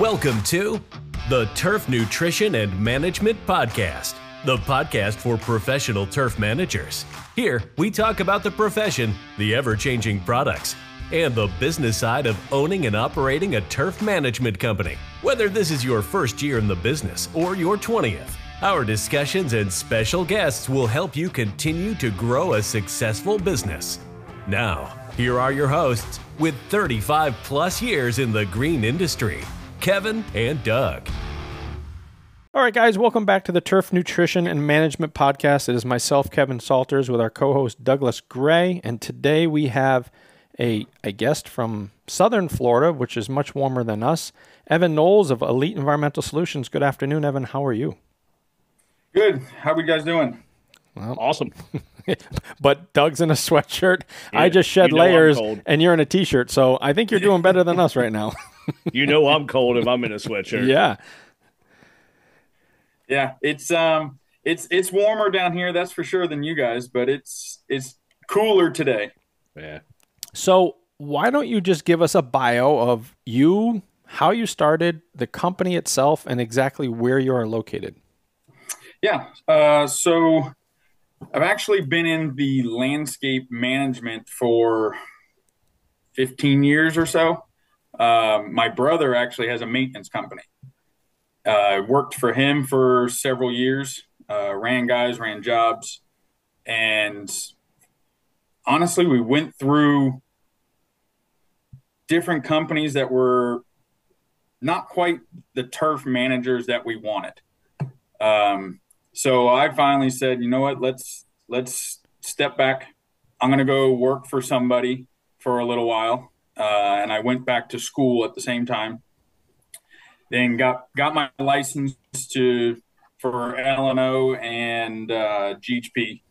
Welcome to the Turf Nutrition and Management Podcast, the podcast for professional turf managers. Here, we talk about the profession, the ever changing products, and the business side of owning and operating a turf management company. Whether this is your first year in the business or your 20th, our discussions and special guests will help you continue to grow a successful business. Now, here are your hosts with 35 plus years in the green industry, Kevin and Doug. All right, guys, welcome back to the Turf Nutrition and Management Podcast. It is myself, Kevin Salters, with our co host, Douglas Gray. And today we have a, a guest from southern Florida, which is much warmer than us, Evan Knowles of Elite Environmental Solutions. Good afternoon, Evan. How are you? Good. How are you guys doing? Well, awesome. but Doug's in a sweatshirt. Yeah, I just shed you know layers, and you're in a t-shirt. So I think you're doing better than us right now. you know I'm cold if I'm in a sweatshirt. Yeah. Yeah, it's um, it's it's warmer down here, that's for sure, than you guys, but it's it's cooler today. Yeah. So why don't you just give us a bio of you, how you started, the company itself, and exactly where you are located? Yeah. Uh, so I've actually been in the landscape management for 15 years or so. Um, my brother actually has a maintenance company. I uh, worked for him for several years, uh, ran guys, ran jobs. And honestly, we went through different companies that were not quite the turf managers that we wanted. Um, so I finally said, you know what, let's let's step back. I'm going to go work for somebody for a little while, uh, and I went back to school at the same time. Then got got my license to for L&O and uh, GHP,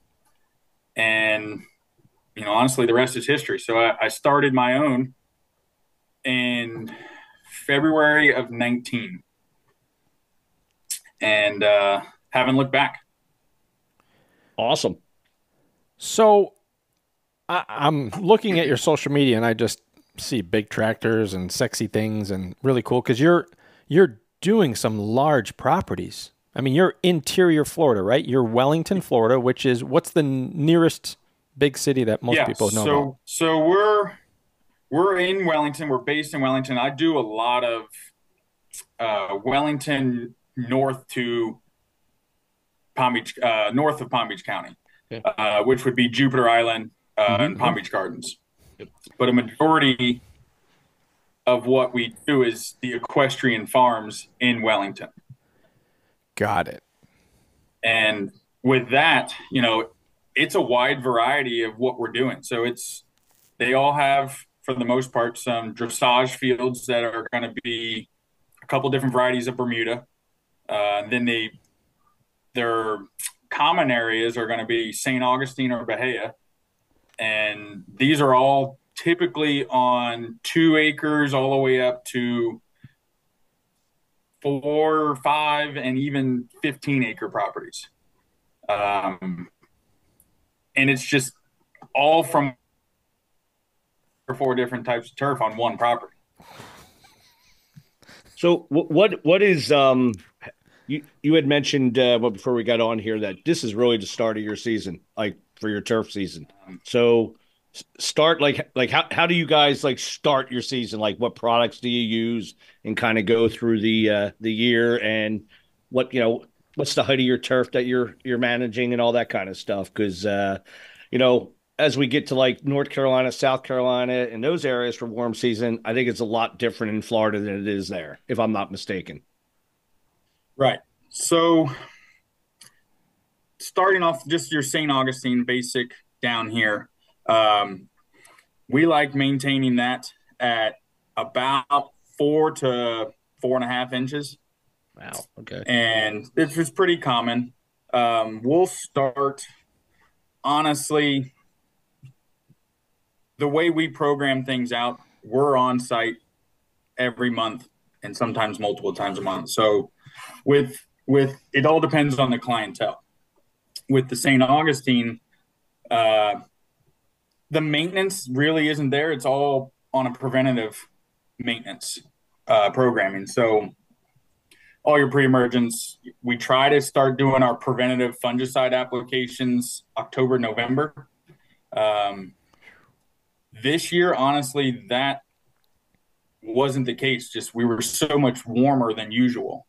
and you know honestly, the rest is history. So I, I started my own in February of 19, and uh, haven't looked back. Awesome. So I, I'm looking at your social media and I just see big tractors and sexy things and really cool because you're you're doing some large properties. I mean, you're interior Florida, right? You're Wellington, Florida, which is what's the nearest big city that most yeah, people know so, about? So we're we're in Wellington. We're based in Wellington. I do a lot of uh, Wellington north to Palm Beach, uh, north of Palm Beach County, uh, which would be Jupiter Island uh, mm-hmm. and Palm Beach Gardens. But a majority of what we do is the equestrian farms in Wellington. Got it. And with that, you know, it's a wide variety of what we're doing. So it's they all have, for the most part, some dressage fields that are going to be a couple different varieties of Bermuda. Uh, then they their common areas are going to be St. Augustine or Bahia. And these are all typically on two acres all the way up to four, five, and even 15 acre properties. Um, and it's just all from four different types of turf on one property. So what what is um you you had mentioned uh, before we got on here that this is really the start of your season, like for your turf season. So start like like how how do you guys like start your season? Like what products do you use and kind of go through the uh, the year and what you know what's the height of your turf that you're you're managing and all that kind of stuff? Because uh, you know as we get to like North Carolina, South Carolina, and those areas for warm season, I think it's a lot different in Florida than it is there, if I'm not mistaken. Right. So starting off just your St. Augustine basic down here, um, we like maintaining that at about four to four and a half inches. Wow. Okay. And this is pretty common. Um, we'll start honestly the way we program things out, we're on site every month and sometimes multiple times a month. So with with it all depends on the clientele. With the St. Augustine, uh, the maintenance really isn't there. It's all on a preventative maintenance. uh, programming. So all your pre-emergence, we try to start doing our preventative fungicide applications October, November. Um, this year, honestly, that wasn't the case. Just we were so much warmer than usual.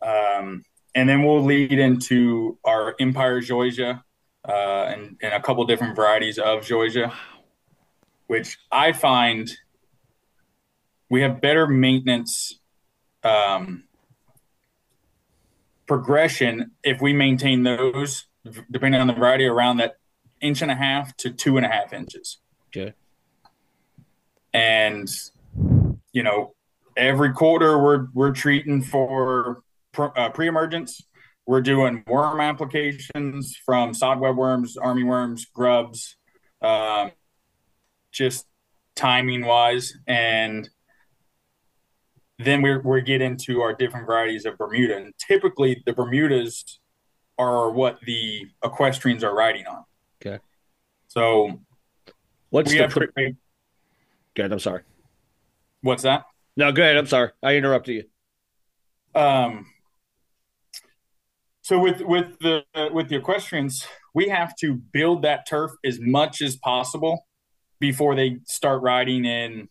Um, and then we'll lead into our Empire Zoysia uh, and, and a couple different varieties of Zoysia, which I find we have better maintenance um, progression if we maintain those, depending on the variety, around that inch and a half to two and a half inches. Okay. And you know, every quarter we're we're treating for uh, pre-emergence. We're doing worm applications from sod web worms, army worms, grubs, um, just timing wise, and then we we get into our different varieties of Bermuda. And typically, the Bermudas are what the equestrians are riding on. Okay. So, what's the? Pre- pre- Good. I'm sorry. What's that? No, go ahead. I'm sorry. I interrupted you. Um. So with with the with the equestrians, we have to build that turf as much as possible before they start riding in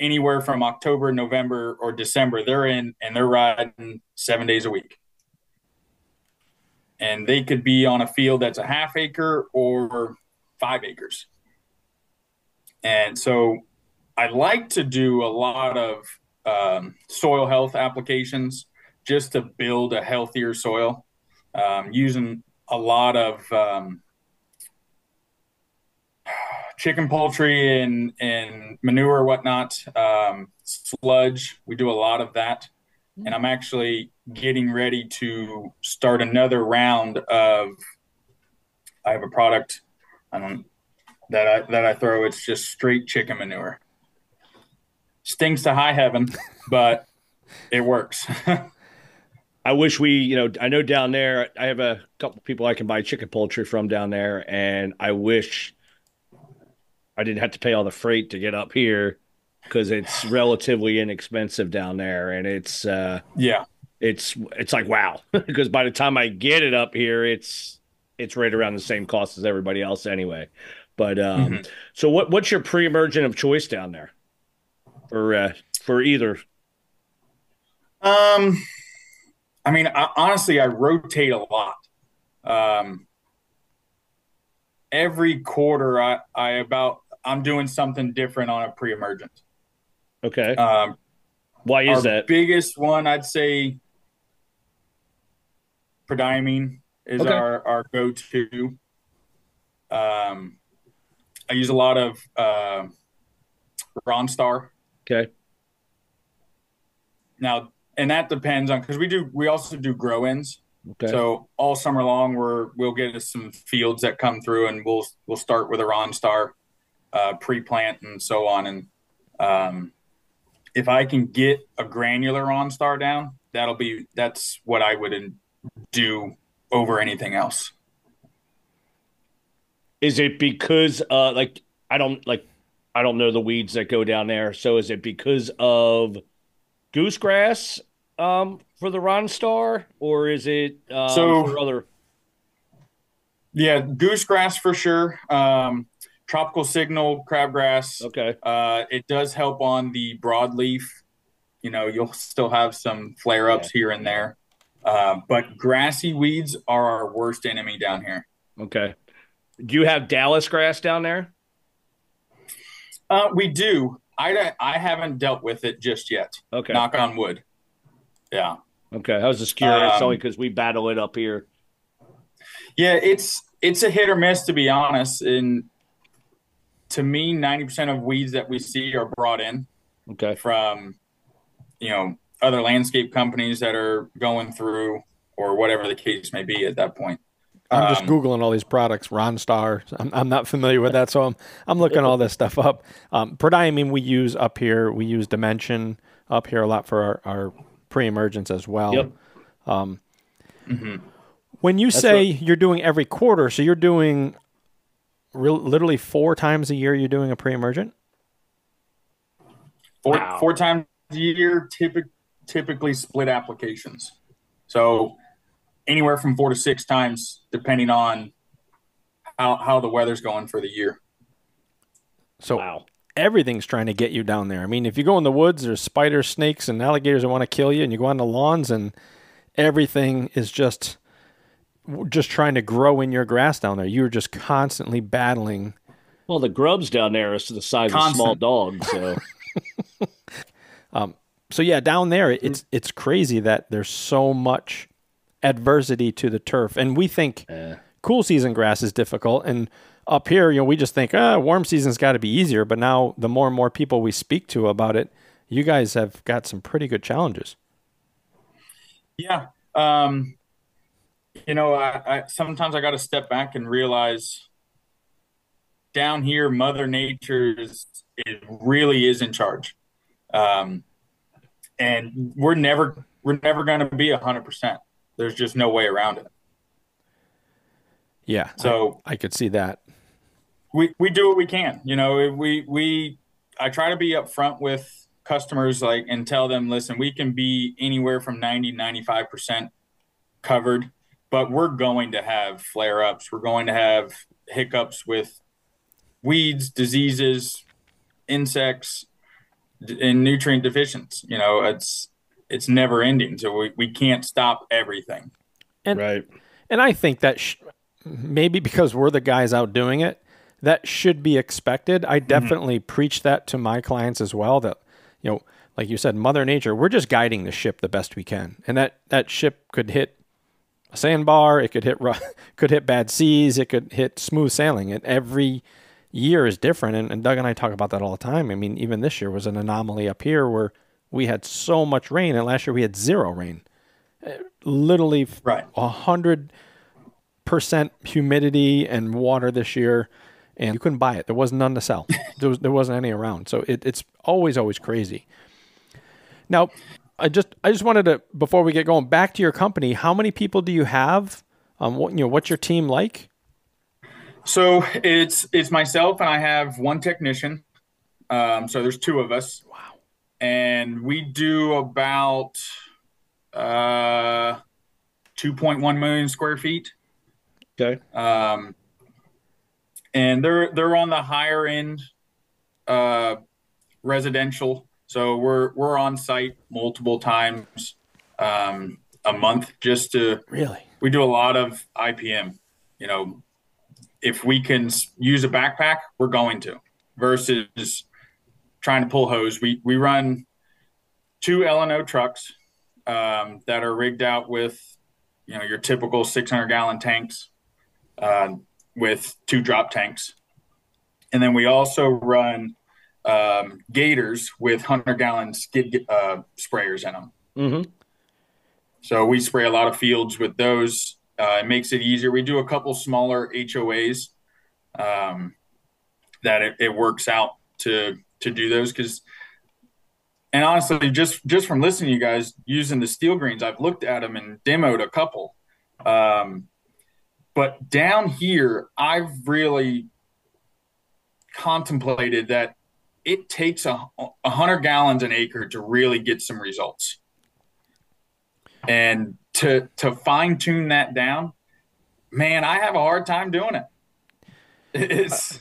anywhere from October, November, or December. They're in and they're riding seven days a week. And they could be on a field that's a half acre or five acres. And so I like to do a lot of um, soil health applications just to build a healthier soil um, using a lot of um, chicken poultry and, and manure, whatnot, um, sludge. We do a lot of that. And I'm actually getting ready to start another round of. I have a product, I don't that I that I throw. It's just straight chicken manure. Stinks to high heaven, but it works. I wish we, you know, I know down there, I have a couple people I can buy chicken poultry from down there, and I wish I didn't have to pay all the freight to get up here because it's relatively inexpensive down there, and it's uh, yeah, it's it's like wow because by the time I get it up here, it's it's right around the same cost as everybody else anyway. But um, mm-hmm. so what what's your pre-emergent of choice down there for uh, for either? Um, I mean, I, honestly, I rotate a lot. Um, every quarter, I I about I'm doing something different on a pre-emergent. Okay. Um, Why is that? Biggest one, I'd say, prodiamine is okay. our our go-to. Um, I use a lot of uh, Ronstar. Okay. Now, and that depends on because we do we also do grow ins. Okay. So all summer long, we're we'll get some fields that come through, and we'll we'll start with a Ronstar uh, pre-plant and so on. And um, if I can get a granular Ronstar down, that'll be that's what I would do over anything else. Is it because uh like I don't like I don't know the weeds that go down there. So is it because of goosegrass um for the Ronstar or is it um, so, for other Yeah, goosegrass for sure. Um tropical signal crabgrass. Okay. Uh, it does help on the broadleaf. You know, you'll still have some flare ups yeah. here and there. Uh, but grassy weeds are our worst enemy down here. Okay. Do you have Dallas grass down there? Uh, we do. I, I haven't dealt with it just yet. Okay. Knock on wood. Yeah. Okay. I was just curious, um, only because we battle it up here. Yeah, it's it's a hit or miss to be honest. And to me, ninety percent of weeds that we see are brought in. Okay. From, you know, other landscape companies that are going through or whatever the case may be at that point. I'm just um, googling all these products. Ronstar. I'm, I'm not familiar with that, so I'm I'm looking all this stuff up. Um, prodiamine we use up here. We use Dimension up here a lot for our, our pre-emergence as well. Yep. Um, mm-hmm. When you That's say what, you're doing every quarter, so you're doing real, literally four times a year. You're doing a pre-emergent. Four wow. four times a year typic, typically split applications. So anywhere from four to six times, depending on how, how the weather's going for the year. So Wow. Everything's trying to get you down there. I mean, if you go in the woods, there's spiders, snakes, and alligators that want to kill you, and you go on the lawns, and everything is just just trying to grow in your grass down there. You're just constantly battling. Well, the grubs down there is to the size of small dogs. So um, So yeah, down there, mm. it's it's crazy that there's so much adversity to the turf, and we think cool season grass is difficult, and up here, you know, we just think, ah, warm season's got to be easier. But now, the more and more people we speak to about it, you guys have got some pretty good challenges. Yeah. Um, you know, I, I sometimes I got to step back and realize down here, Mother Nature is it really is in charge, um, and we're never we're never going to be a hundred percent. There's just no way around it. Yeah, So I could see that. We we do what we can. You know, we we I try to be upfront with customers like and tell them, listen, we can be anywhere from 90 95% covered, but we're going to have flare ups. We're going to have hiccups with weeds, diseases, insects, and nutrient deficiencies. You know, it's it's never ending. So we, we can't stop everything. right. And I think that sh- maybe because we're the guys out doing it, that should be expected. I definitely preach that to my clients as well. That you know, like you said, Mother Nature, we're just guiding the ship the best we can, and that that ship could hit a sandbar, it could hit ru- could hit bad seas, it could hit smooth sailing, and every year is different. And, and Doug and I talk about that all the time. I mean, even this year was an anomaly up here where we had so much rain, and last year we had zero rain. Uh, Literally, Right. a hundred percent humidity and water this year, and you couldn't buy it. There was none to sell. there was there wasn't any around. So it, it's always always crazy. Now, I just I just wanted to before we get going back to your company. How many people do you have? Um, what you know, what's your team like? So it's it's myself and I have one technician. Um, so there's two of us. Wow. And we do about uh, 2.1 million square feet. Okay. Um, and they're they're on the higher end uh, residential. So we're we're on site multiple times um, a month just to Really? we do a lot of IPM. You know, if we can use a backpack, we're going to. Versus trying to pull hose, we we run two LNO trucks um, that are rigged out with you know your typical 600 gallon tanks uh, with two drop tanks, and then we also run um, gators with 100 gallon skid uh, sprayers in them. Mm-hmm. So we spray a lot of fields with those. Uh, it makes it easier. We do a couple smaller HOAs um, that it, it works out to to do those because. And honestly, just just from listening to you guys using the steel greens, I've looked at them and demoed a couple. Um, but down here, I've really contemplated that it takes a, a hundred gallons an acre to really get some results and to to fine tune that down, man, I have a hard time doing it. It's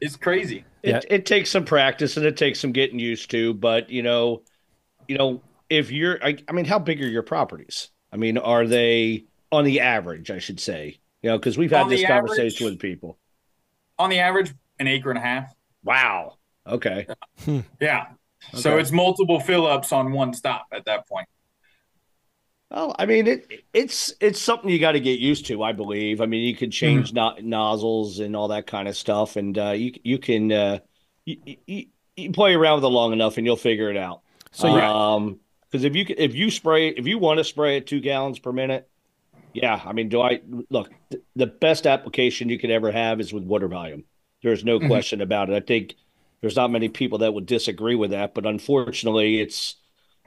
it's crazy. It, Yeah. it takes some practice and it takes some getting used to, but you know, you know, if you're, I, I mean, how big are your properties? I mean, are they on the average? I should say, you know, because we've had On this conversation average- with people. On the average, an acre and a half. Wow. Okay. Yeah. So Okay. it's multiple fill ups on one stop at that point. Well, I mean, it it's it's something you got to get used to. I believe. I mean, you can change no, nozzles and all that kind of stuff, and uh, you you can uh, you, you, you play around with it long enough, and you'll figure it out. So you um, because if you if you spray if you want to spray at two gallons per minute, yeah. I mean, do I look th- the best application you could ever have is with water volume. There's no question about it. I think there's not many people that would disagree with that, but unfortunately, it's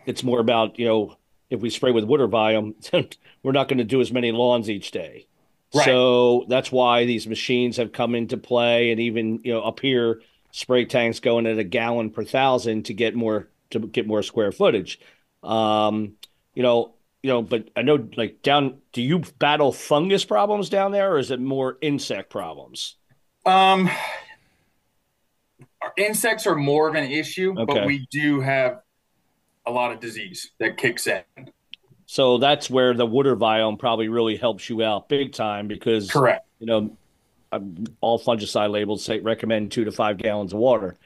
it's more about you know if we spray with water volume, we're not going to do as many lawns each day. Right. So that's why these machines have come into play, and even you know up here, spray tanks going at a gallon per thousand to get more to get more square footage. Um, you know, you know, but I know like down. Do you battle fungus problems down there, or is it more insect problems? Um, our insects are more of an issue, Okay. but we do have a lot of disease that kicks in. So that's where the water biome probably really helps you out big time because Correct. you know all fungicide labels say recommend two to five gallons of water.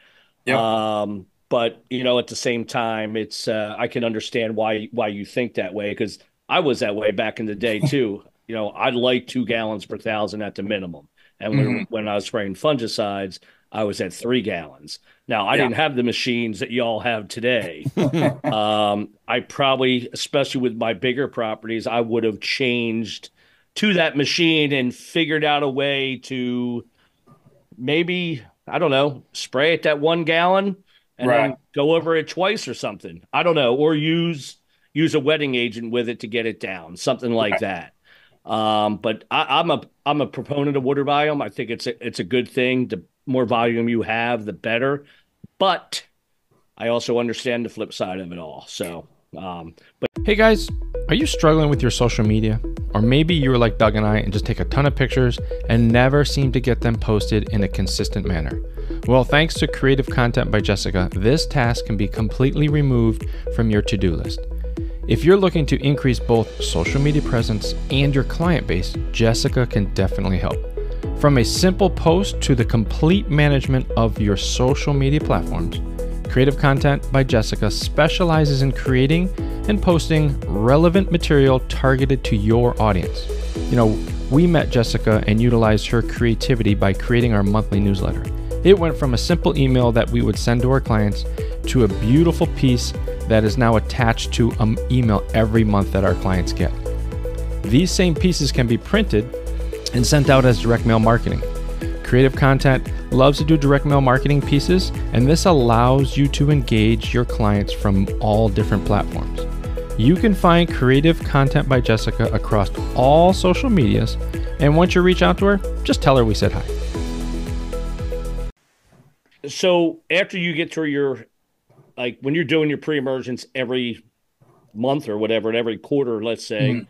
Yep. Um, but you know, at the same time, it's uh, I can understand why why you think that way because I was that way back in the day too. you know, I like two gallons per thousand at the minimum, and when, Mhm. when I was spraying fungicides, I was at three gallons. Now I Yeah. didn't have the machines that y'all have today. um, I probably, especially with my bigger properties, I would have changed to that machine and figured out a way to maybe I don't know, spray it that one gallon and then Right. go over it twice or something. I don't know, or use use a wetting agent with it to get it down, something like Right. that. Um, but I, I'm a I'm a proponent of water volume. I think it's a, it's a good thing. The more volume you have, the better. But I also understand the flip side of it all. So, um, but Hey guys, are you struggling with your social media? Or maybe you were like Doug and I and just take a ton of pictures and never seem to get them posted in a consistent manner. Well, thanks to Creative Content by Jessica, this task can be completely removed from your to do list. If you're looking to increase both social media presence and your client base, Jessica can definitely help. From a simple post to the complete management of your social media platforms, Creative Content by Jessica specializes in creating and posting relevant material targeted to your audience. You know, we met Jessica and utilized her creativity by creating our monthly newsletter. It went from a simple email that we would send to our clients to a beautiful piece that is now attached to an email every month that our clients get. These same pieces can be printed and sent out as direct mail marketing. Creative Content loves to do direct mail marketing pieces, and this allows you to engage your clients from all different platforms. You can find Creative Content by Jessica across all social medias, and once you reach out to her, just tell her we said hi. So after you get through your, like when you're doing your pre-emergence every month or whatever, and every quarter, let's say, Mhm.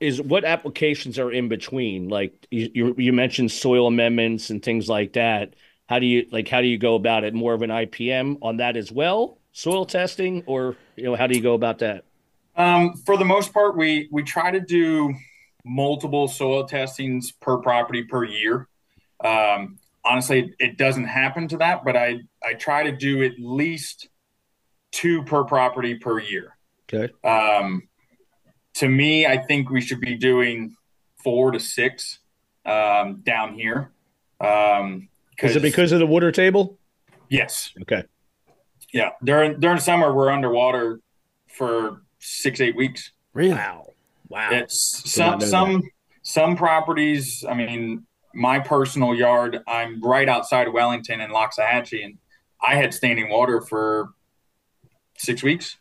is what applications are in between? Like you, you, you mentioned soil amendments and things like that. How do you like? How do you go about it? More of an IPM on that as well, soil testing, or you know, how do you go about that? Um, for the most part, we we try to do multiple soil testings per property per year. Um, honestly, it doesn't happen to that, but I I try to do at least two per property per year. Okay. Um, to me, I think we should be doing four to six um, down here. Um, Is it because of the water table? yes, Okay. yeah. During during summer, we're underwater for six eight weeks. Really? Wow. Wow. It's Did some not know some some properties. I mean, my personal yard. I'm right outside of Wellington and Loxahatchee, and I had standing water for six weeks.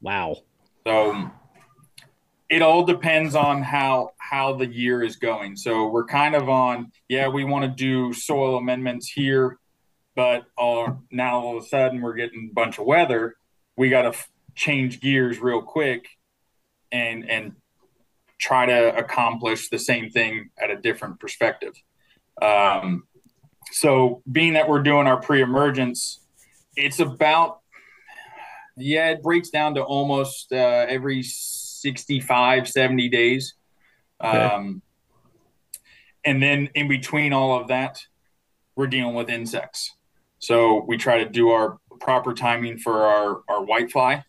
wow. So it all depends on how how the year is going. So we're kind of on. Yeah, we want to do soil amendments here, but uh, now all of a sudden we're getting a bunch of weather. We got to f- change gears real quick, and and try to accomplish the same thing at a different perspective. Um, so being that we're doing our pre-emergence, it's about yeah, it breaks down to almost uh, every 65, 70 days. Um, and then in between all of that, we're dealing with insects. So we try to do our proper timing for our, our whitefly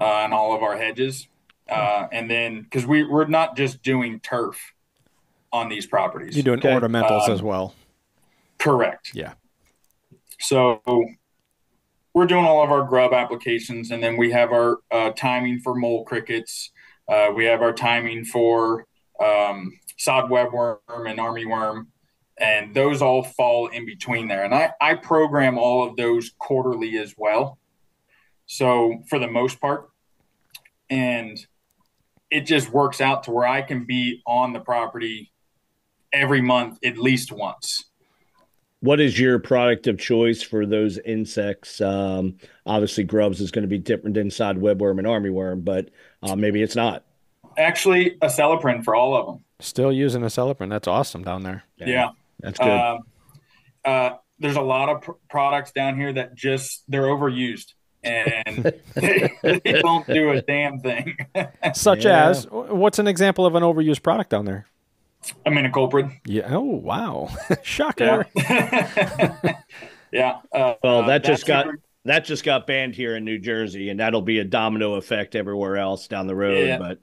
uh, and all of our hedges. Uh, and then, because we, we're not just doing turf on these properties. You're doing Okay. ornamentals Um, as well. Correct. Yeah. So we're doing all of our grub applications, and then we have our uh, timing for mole crickets. Uh, we have our timing for um, sod webworm and armyworm, and those all fall in between there. And I, I program all of those quarterly as well. So for the most part, and it just works out to where I can be on the property every month at least once. what is your product of choice for those insects? Um, obviously, grubs is going to be different inside webworm and armyworm, but uh, maybe it's not. Actually, acelepryn for all of them. Still using acelepryn. That's awesome down there. Yeah, yeah. that's good. Um, uh, there's a lot of pr- products down here that just they're overused and they, they, don't do a damn thing. Such yeah. as, what's an example of an overused product down there? Imidacloprid. Yeah. Oh wow, shocker. Yeah. yeah. Uh, well, that just got super... that just got banned here in New Jersey, and that'll be a domino effect everywhere else down the road. Yeah. But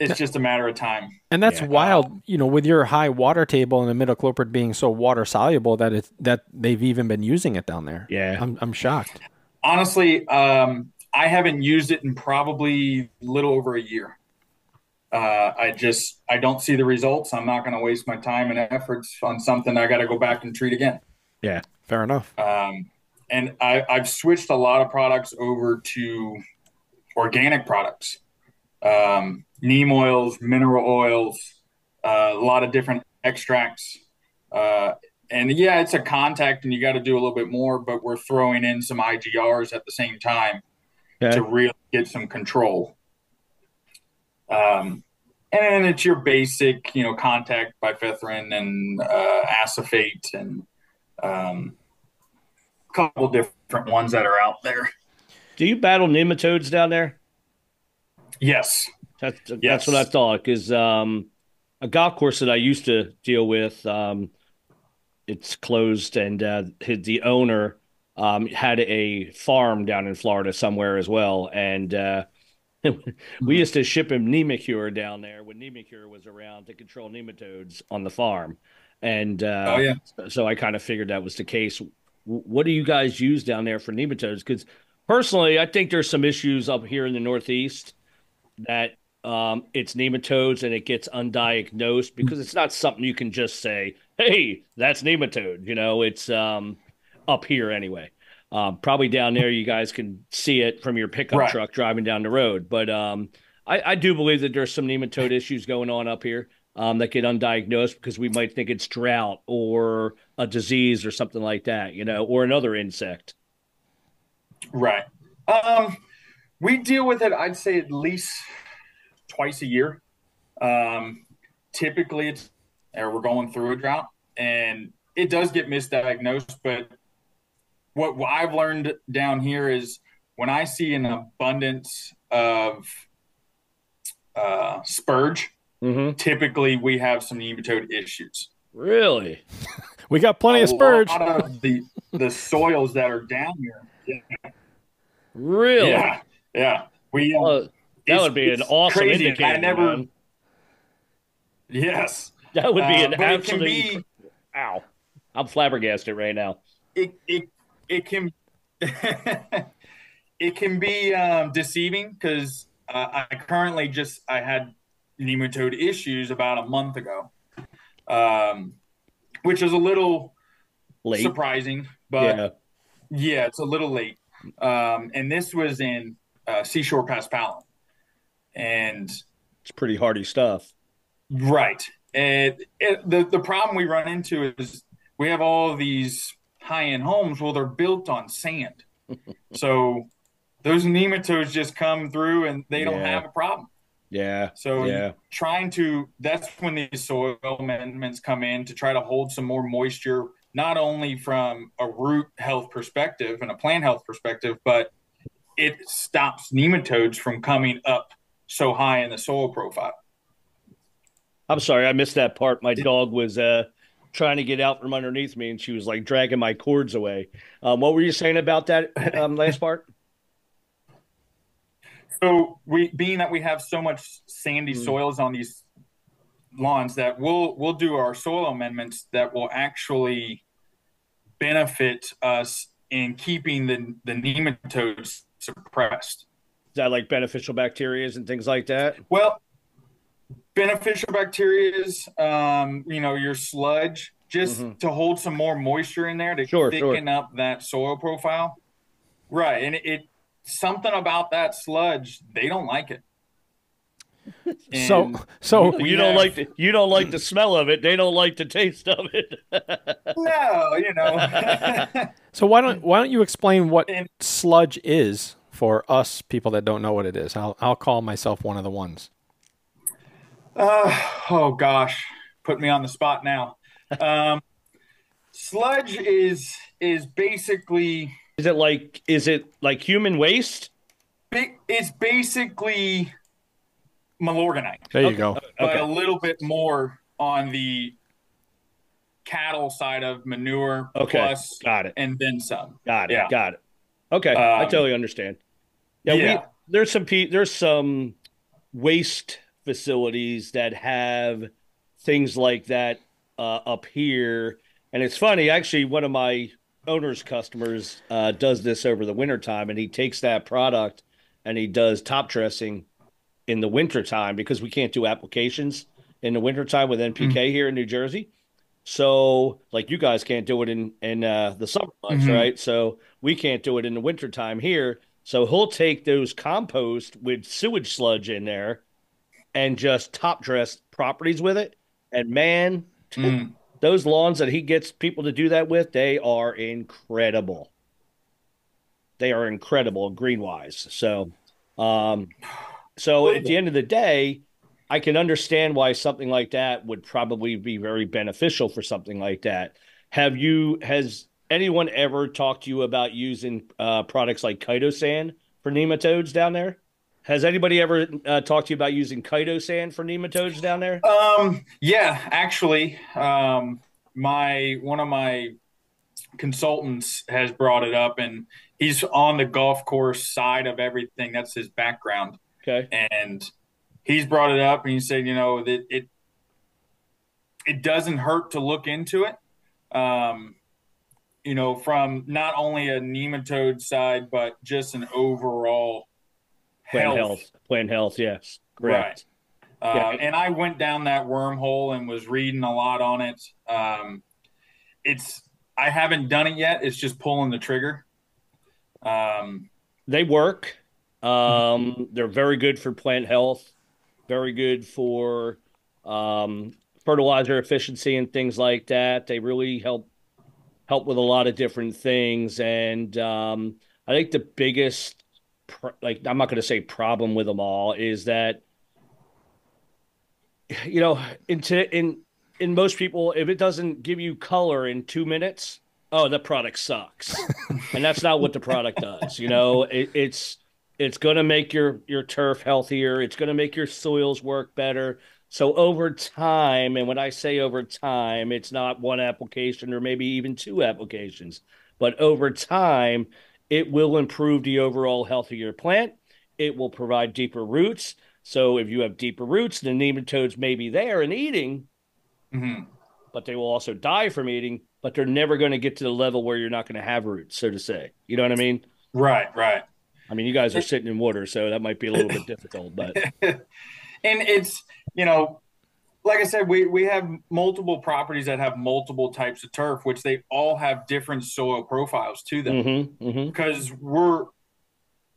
it's just a matter of time. And that's yeah. wild, you know, with your high water table and the imidacloprid being so water soluble that it that they've even been using it down there. Yeah, I'm I'm shocked. Honestly, um, I haven't used it in probably a little over a year. Uh, I just I don't see the results. I'm not going to waste my time and efforts on something I got to go back and treat again. Yeah, fair enough. Um, and I, I've switched a lot of products over to organic products, um, neem oils, mineral oils, uh, a lot of different extracts. Uh, and yeah, it's a contact, and you got to do a little bit more. But we're throwing in some IGRs at the same time okay. to really get some control. Um, and it's your basic, you know, contact bifenthrin and uh, acephate and um, a couple different ones that are out there. Do you battle nematodes down there? Yes. That's, yes. that's what I thought. Because um, a golf course that I used to deal with, um, it's closed, and uh, the owner um, had a farm down in Florida somewhere as well, and uh, we used to ship him Nemacur down there when Nemacur was around to control nematodes on the farm. And uh, oh, yeah. so I kind of figured that was the case. What do you guys use down there for nematodes? Because personally, I think there's some issues up here in the Northeast that um, it's nematodes and it gets undiagnosed because it's not something you can just say, hey, that's nematode. You know, it's um, up here anyway. Um, probably down there, you guys can see it from your pickup right. truck driving down the road. But um, I, I, do believe that there's some nematode issues going on up here um, that get undiagnosed because we might think it's drought or a disease or something like that, you know, or another insect. Right. Um, we deal with it, I'd say, at least twice a year. Um, typically, it's or we're going through a drought, and it does get misdiagnosed, but what, what I've learned down here is when I see an abundance of uh, spurge, mm-hmm. typically we have some nematode issues. Really? we got plenty a of spurge. Lot of the, the soils that are down here. Yeah. Really? Yeah. Yeah. We, uh, well, that would be an awesome crazy. indicator. I never. Man. Yes. That would be uh, an absolute. Be, ow. I'm flabbergasted right now. It, it it can it can be um, deceiving because uh, I currently just I had nematode issues about a month ago, um, which is a little late. surprising, but yeah. yeah. it's a little late. Um, and this was in uh, Seashore Paspalum, and it's pretty hardy stuff, right? And it, the the problem we run into is we have all these high end homes, well, they're built on sand. so those nematodes just come through and they don't have a problem. Yeah. So yeah. trying to that's when these soil amendments come in to try to hold some more moisture, not only from a root health perspective and a plant health perspective, but it stops nematodes from coming up so high in the soil profile. I'm sorry, I missed that part. My dog was uh trying to get out from underneath me, and she was like dragging my cords away. Um, what were you saying about that um, last part? So we, being that we have so much sandy mm. soils on these lawns, that we'll we'll do our soil amendments that will actually benefit us in keeping the the nematodes suppressed. Is that like beneficial bacteria and things like that? Well, beneficial bacterias, um, you know, your sludge, just mm-hmm. to hold some more moisture in there to sure, thicken sure. up that soil profile. Right. And it, it, something about that sludge, they don't like it. So, And so we you don't like the you don't like the smell of it. They don't like the taste of it. no, you know. So why don't why don't you explain what And- sludge is for us people that don't know what it is? I'll I'll call myself one of the ones. Uh, oh gosh, put me on the spot now. Um, sludge is is basically Is it like is it like human waste? It's basically Milorganite, There you Okay. go. but Okay. a little bit more on the cattle side of manure Okay. plus Got it. and then some. Got it. Yeah. Got it. Okay, I Um, totally understand. Yeah, yeah. we there's some there's some waste facilities that have things like that uh, up here, and it's funny. Actually, one of my owner's customers uh, does this over the wintertime, and he takes that product and he does top dressing in the wintertime because we can't do applications in the wintertime with NPK here in New Jersey. So, like you guys can't do it in in uh, the summer months, Mhm. right? So we can't do it in the wintertime here. So he'll take those compost with sewage sludge in there and just top dress properties with it. And man, Mm. those lawns that he gets people to do that with, they are incredible. They are incredible green wise. So, um, so at the end of the day, I can understand why something like that would probably be very beneficial for something like that. Have you, has anyone ever talked to you about using uh, products like Chitosan for nematodes down there? Has anybody ever uh, talked to you about using Chitosan for nematodes down there? Um, yeah, actually, um, my one of my consultants has brought it up, and he's on the golf course side of everything. That's his background, Okay. and he's brought it up, and he said, you know, that it it doesn't hurt to look into it. Um, you know, from not only a nematode side, but just an overall Plant health. Plant health, yes. Correct. Uh, Yeah. And I went down that wormhole and was reading a lot on it. Um, it's I haven't done it yet. It's just pulling the trigger. Um, They work. Um, they're very good for plant health, very good for um, fertilizer efficiency and things like that. They really help help with a lot of different things. And um, I think the biggest, like, I'm not going to say problem with them all, is that you know, into in in most people, if it doesn't give you color in two minutes, oh, the product sucks, and that's not what the product does. You know, it, it's it's going to make your your turf healthier. It's going to make your soils work better. So over time, and when I say over time, it's not one application or maybe even two applications, but over time, it will improve the overall health of your plant. It will provide deeper roots. So if you have deeper roots, the nematodes may be there and eating, mhm. but they will also die from eating, but they're never going to get to the level where you're not going to have roots, so to say. You know what I mean? Right, right. I mean, you guys are sitting in water, so that might be a little bit difficult, but and it's you know like i said we we have multiple properties that have multiple types of turf which they all have different soil profiles to them. Hmm hmm because we're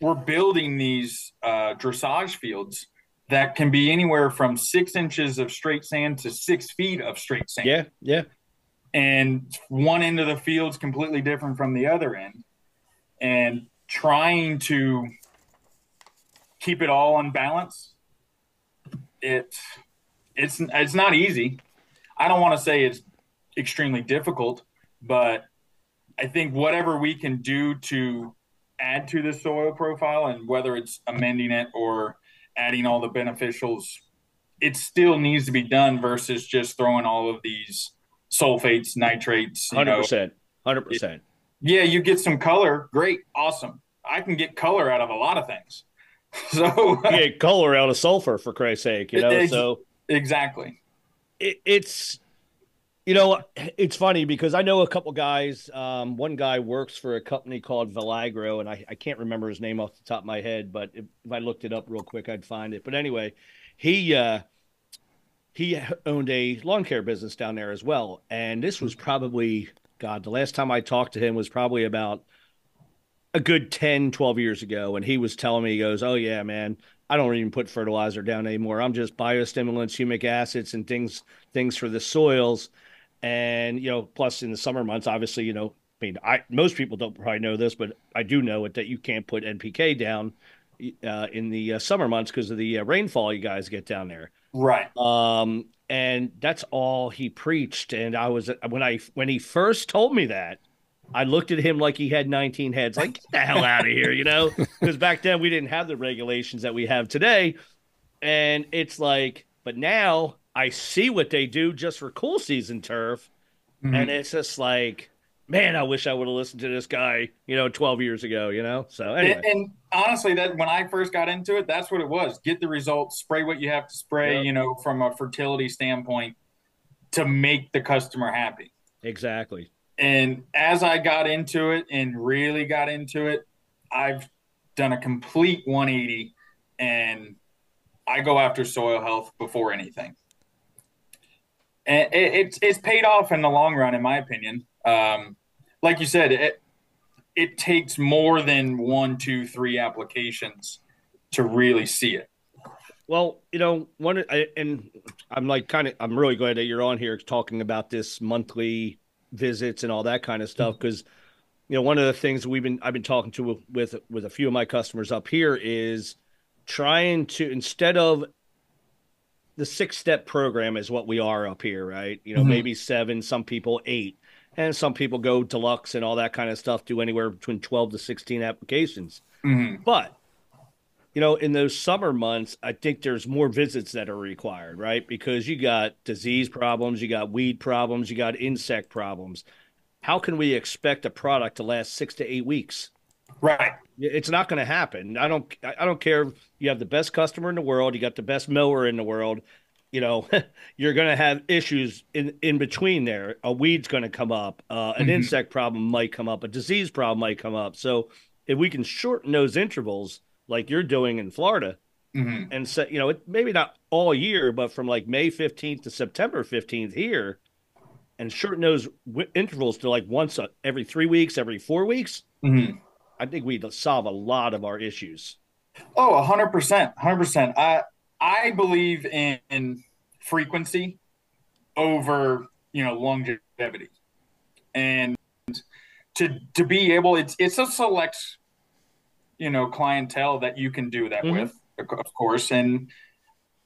we're building these uh, dressage fields that can be anywhere from six inches of straight sand to six feet of straight sand. Yeah, yeah, and one end of the field's completely different from the other end. And trying to keep it all in balance it it's it's not easy i don't want to say it's extremely difficult but i think whatever we can do to add to the soil profile and whether it's amending it or adding all the beneficials it still needs to be done versus just throwing all of these sulfates nitrates Hundred percent. hundred percent. yeah you get some color great awesome i can get color out of a lot of things so Get color out of sulfur for Christ's sake, you know. Ex- So exactly it, it's you know it's funny because I know a couple guys. Um, one guy works for a company called Valagro, and I, I can't remember his name off the top of my head, but if, if I looked it up real quick, I'd find it. But anyway, he uh, he owned a lawn care business down there as well, and this was probably God. The last time I talked to him was probably about a good 10 12 years ago and he was telling me he goes oh yeah man I don't even put fertilizer down anymore. I'm just biostimulants, humic acids, and things things for the soils. And you know, plus in the summer months, obviously, you know, I mean, I most people don't probably know this, but I do know it that you can't put NPK down uh, in the uh, summer months because of the uh, rainfall you guys get down there. Right. Um, and that's all he preached. And I was when I when he first told me that, I looked at him like he had 19 heads. Like, get the hell out of here, you know? Because back then we didn't have the regulations that we have today. And it's like, but now I see what they do just for cool season turf. Mm-hmm. And it's just like, man, I wish I would have listened to this guy, you know, 12 years ago, you know? So, anyway. And, and, honestly, that when I first got into it, that's what it was get the results, spray what you have to spray, yep. you know, from a fertility standpoint to make the customer happy. Exactly. And as I got into it and really got into it, I've done a complete 180 and I go after soil health before anything. And it, it's, it's paid off in the long run, in my opinion. Um, like you said, it, it takes more than one, two, three applications to really see it. Well, you know, one, and I'm like kind of, I'm really glad that you're on here talking about this monthly visits and all that kind of stuff because you know one of the things we've been I've been talking to with with a few of my customers up here is trying to instead of the six step program is what we are up here, right? You know, mm-hmm. maybe seven, some people eight, and some people go deluxe and all that kind of stuff, do anywhere between 12 to 16 applications. Mm-hmm. But you know, in those summer months, I think there's more visits that are required, right? Because you got disease problems, you got weed problems, you got insect problems. How can we expect a product to last six to eight weeks? Right. It's not going to happen. I don't. I don't care. You have the best customer in the world. You got the best mower in the world. You know, you're going to have issues in in between there. A weed's going to come up. Uh, an mm-hmm. insect problem might come up. A disease problem might come up. So if we can shorten those intervals like you're doing in Florida. Mm-hmm. And so, you know, it, maybe not all year, but from like May 15th to September 15th here, and shorten those w- intervals to like once a, every three weeks, every four weeks, mm-hmm. I think we'd solve a lot of our issues. Oh, 100%. 100%. I, I believe in, in frequency over, you know, longevity. And to, to be able, it's, it's a select you know clientele that you can do that mm-hmm. with, of course. And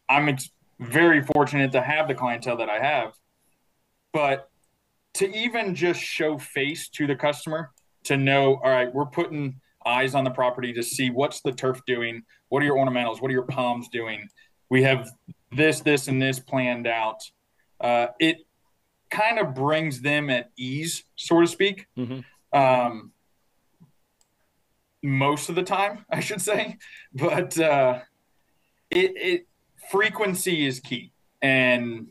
I'm very fortunate to have the clientele that I have. But to even just show face to the customer to know, all right, we're putting eyes on the property to see what's the turf doing, what are your ornamentals, what are your palms doing. We have this, this, and this planned out. Uh, it kind of brings them at ease, so to speak. Mm-hmm. Um, most of the time, I should say. But uh, it, it frequency is key, and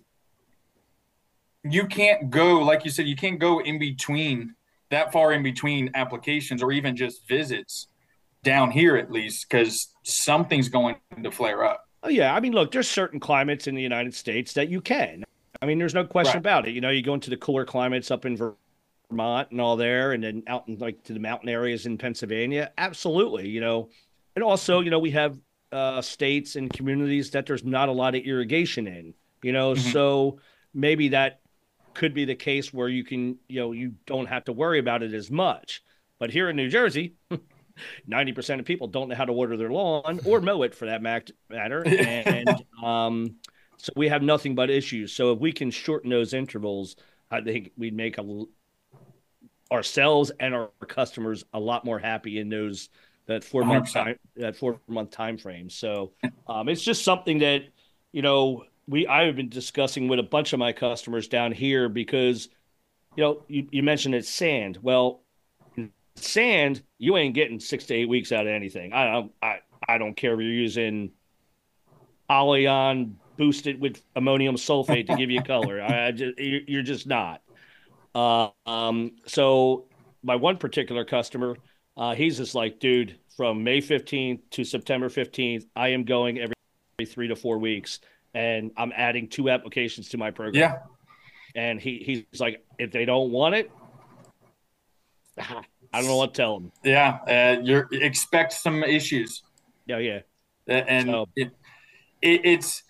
you can't go like you said. You can't go in between that far in between applications or even just visits down here at least because something's going to flare up. Oh yeah, I mean, look, there's certain climates in the United States that you can. I mean, there's no question right. about it. You know, you go into the cooler climates up in Vermont and all there, and then out in like to the mountain areas in Pennsylvania. Absolutely, you know, and also you know we have uh, states and communities that there's not a lot of irrigation in, you know, mm-hmm. so maybe that could be the case where you can you know you don't have to worry about it as much. But here in New Jersey. 90% of people don't know how to water their lawn or mow it for that matter. And um, so we have nothing but issues. So if we can shorten those intervals, I think we'd make a ourselves and our customers a lot more happy in those that four month time that four month time frame. So um, it's just something that you know we I have been discussing with a bunch of my customers down here because you know you, you mentioned it's sand. Well, sand you ain't getting six to eight weeks out of anything. I don't I I don't care if you're using Oleon boosted with ammonium sulfate to give you color. I, I just you're just not. Uh, um, so my one particular customer, uh, he's just like, dude, from May 15th to September 15th, I am going every, three to four weeks, and I'm adding two applications to my program. Yeah. And he he's like, if they don't want it, I don't know what to tell them. Yeah, uh, you expect some issues. Yeah, yeah. and so. it, it, it's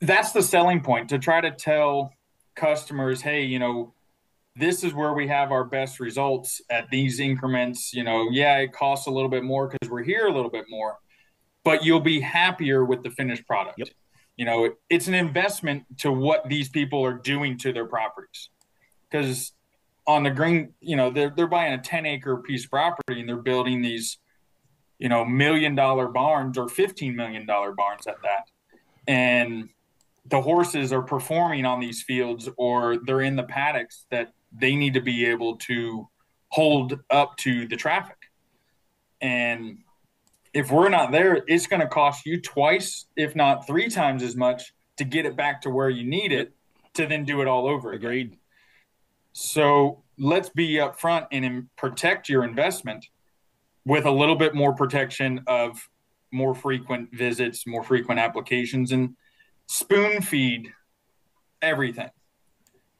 that's the selling point to try to tell customers, hey, you know, this is where we have our best results at these increments. You know, yeah, it costs a little bit more because we're here a little bit more, but you'll be happier with the finished product. Yep. You know, it's an investment to what these people are doing to their properties. Because on the green, you know, they're they're buying a 10 acre piece of property and they're building these, you know, million dollar barns or 15 million dollar barns at that. And the horses are performing on these fields or they're in the paddocks that they need to be able to hold up to the traffic. And if we're not there, it's going to cost you twice, if not three times as much to get it back to where you need it to then do it all over Agreed. Again. So let's be upfront and protect your investment with a little bit more protection of more frequent visits, more frequent applications, and spoon feed everything.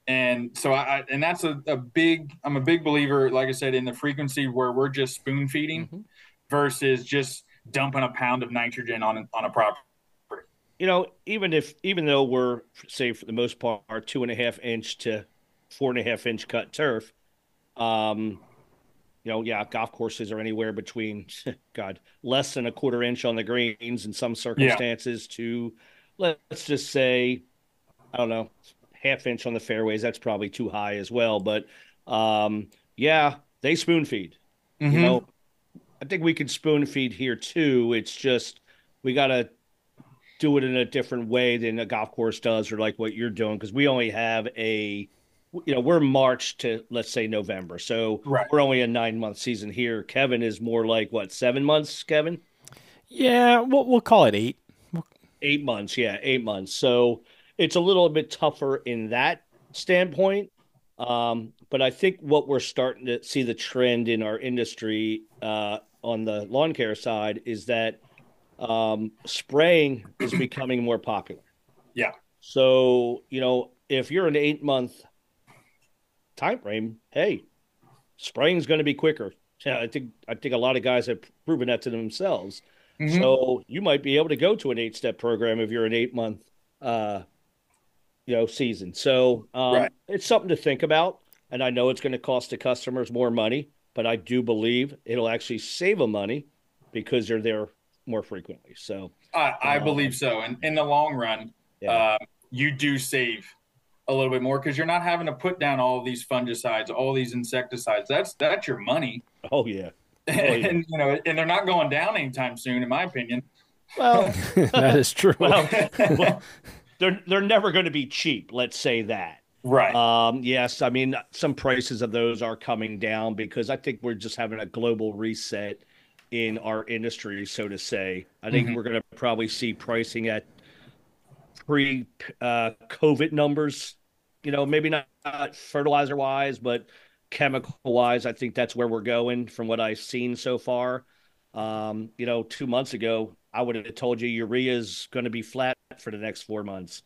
And so I, and that's a, a big, I'm a big believer, like I said, in the frequency where we're just spoon feeding mm-hmm. versus just dumping a pound of nitrogen on, on a property. You know, even if, even though we're say for the most part, two and a half inch to four and a half inch cut turf, um, you know, yeah, golf courses are anywhere between, God, less than a quarter inch on the greens in some circumstances yeah. to let's just say, I don't know, half inch on the fairways. That's probably too high as well. But um, yeah, they spoon feed. Mm-hmm. You know, I think we can spoon feed here too. It's just we got to do it in a different way than a golf course does, or like what you're doing, because we only have a, you know, we're March to let's say November, so right. we're only a nine month season here. Kevin is more like what seven months, Kevin? Yeah, we'll we'll call it eight. Eight months, yeah, eight months. So it's a little bit tougher in that standpoint. Um, but I think what we're starting to see the trend in our industry uh, on the lawn care side is that um, spraying is becoming more popular. Yeah. So you know, if you're an eight month time frame, hey, spraying is going to be quicker. Yeah, I think I think a lot of guys have proven that to themselves. Mm-hmm. So you might be able to go to an eight step program if you're an eight month, uh, you know, season. So um, right. it's something to think about. And I know it's going to cost the customers more money, but I do believe it'll actually save them money because they're there more frequently. So I, I um, believe so. And in the long run, yeah. uh, you do save a little bit more because you're not having to put down all these fungicides, all these insecticides. That's that's your money. Oh yeah. Oh, yeah. and you know, and they're not going down anytime soon, in my opinion. Well, that is true. Well, well, they're they're never going to be cheap. Let's say that. Right. Um, yes, I mean some prices of those are coming down because I think we're just having a global reset in our industry, so to say. I think mm-hmm. we're going to probably see pricing at pre uh, COVID numbers. You know, maybe not, not fertilizer wise, but chemical wise, I think that's where we're going from what I've seen so far. Um, you know, two months ago, I would have told you urea is going to be flat for the next four months.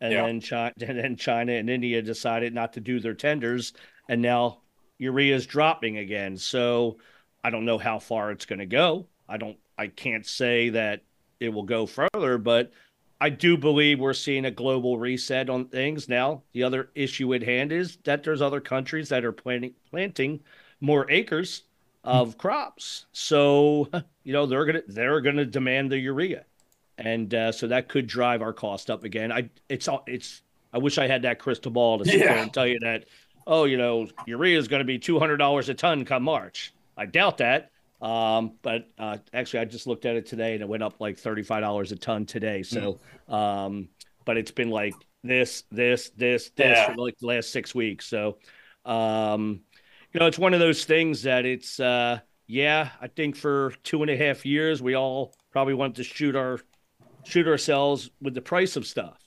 And yeah. then China, and then China and India decided not to do their tenders, and now urea is dropping again. So I don't know how far it's going to go. I don't. I can't say that it will go further, but I do believe we're seeing a global reset on things now. The other issue at hand is that there's other countries that are planting planting more acres of crops. So, you know, they're gonna they're gonna demand the urea, and uh, so that could drive our cost up again. I it's it's I wish I had that crystal ball to sit yeah. there and tell you that. Oh, you know, urea is going to be two hundred dollars a ton come March. I doubt that. Um, but uh, actually, I just looked at it today and it went up like $35 a ton today. So, mm. um, but it's been like this, this, this, this yeah. for like the last six weeks. So, um, you know, it's one of those things that it's, uh, yeah, I think for two and a half years, we all probably wanted to shoot our, shoot ourselves with the price of stuff.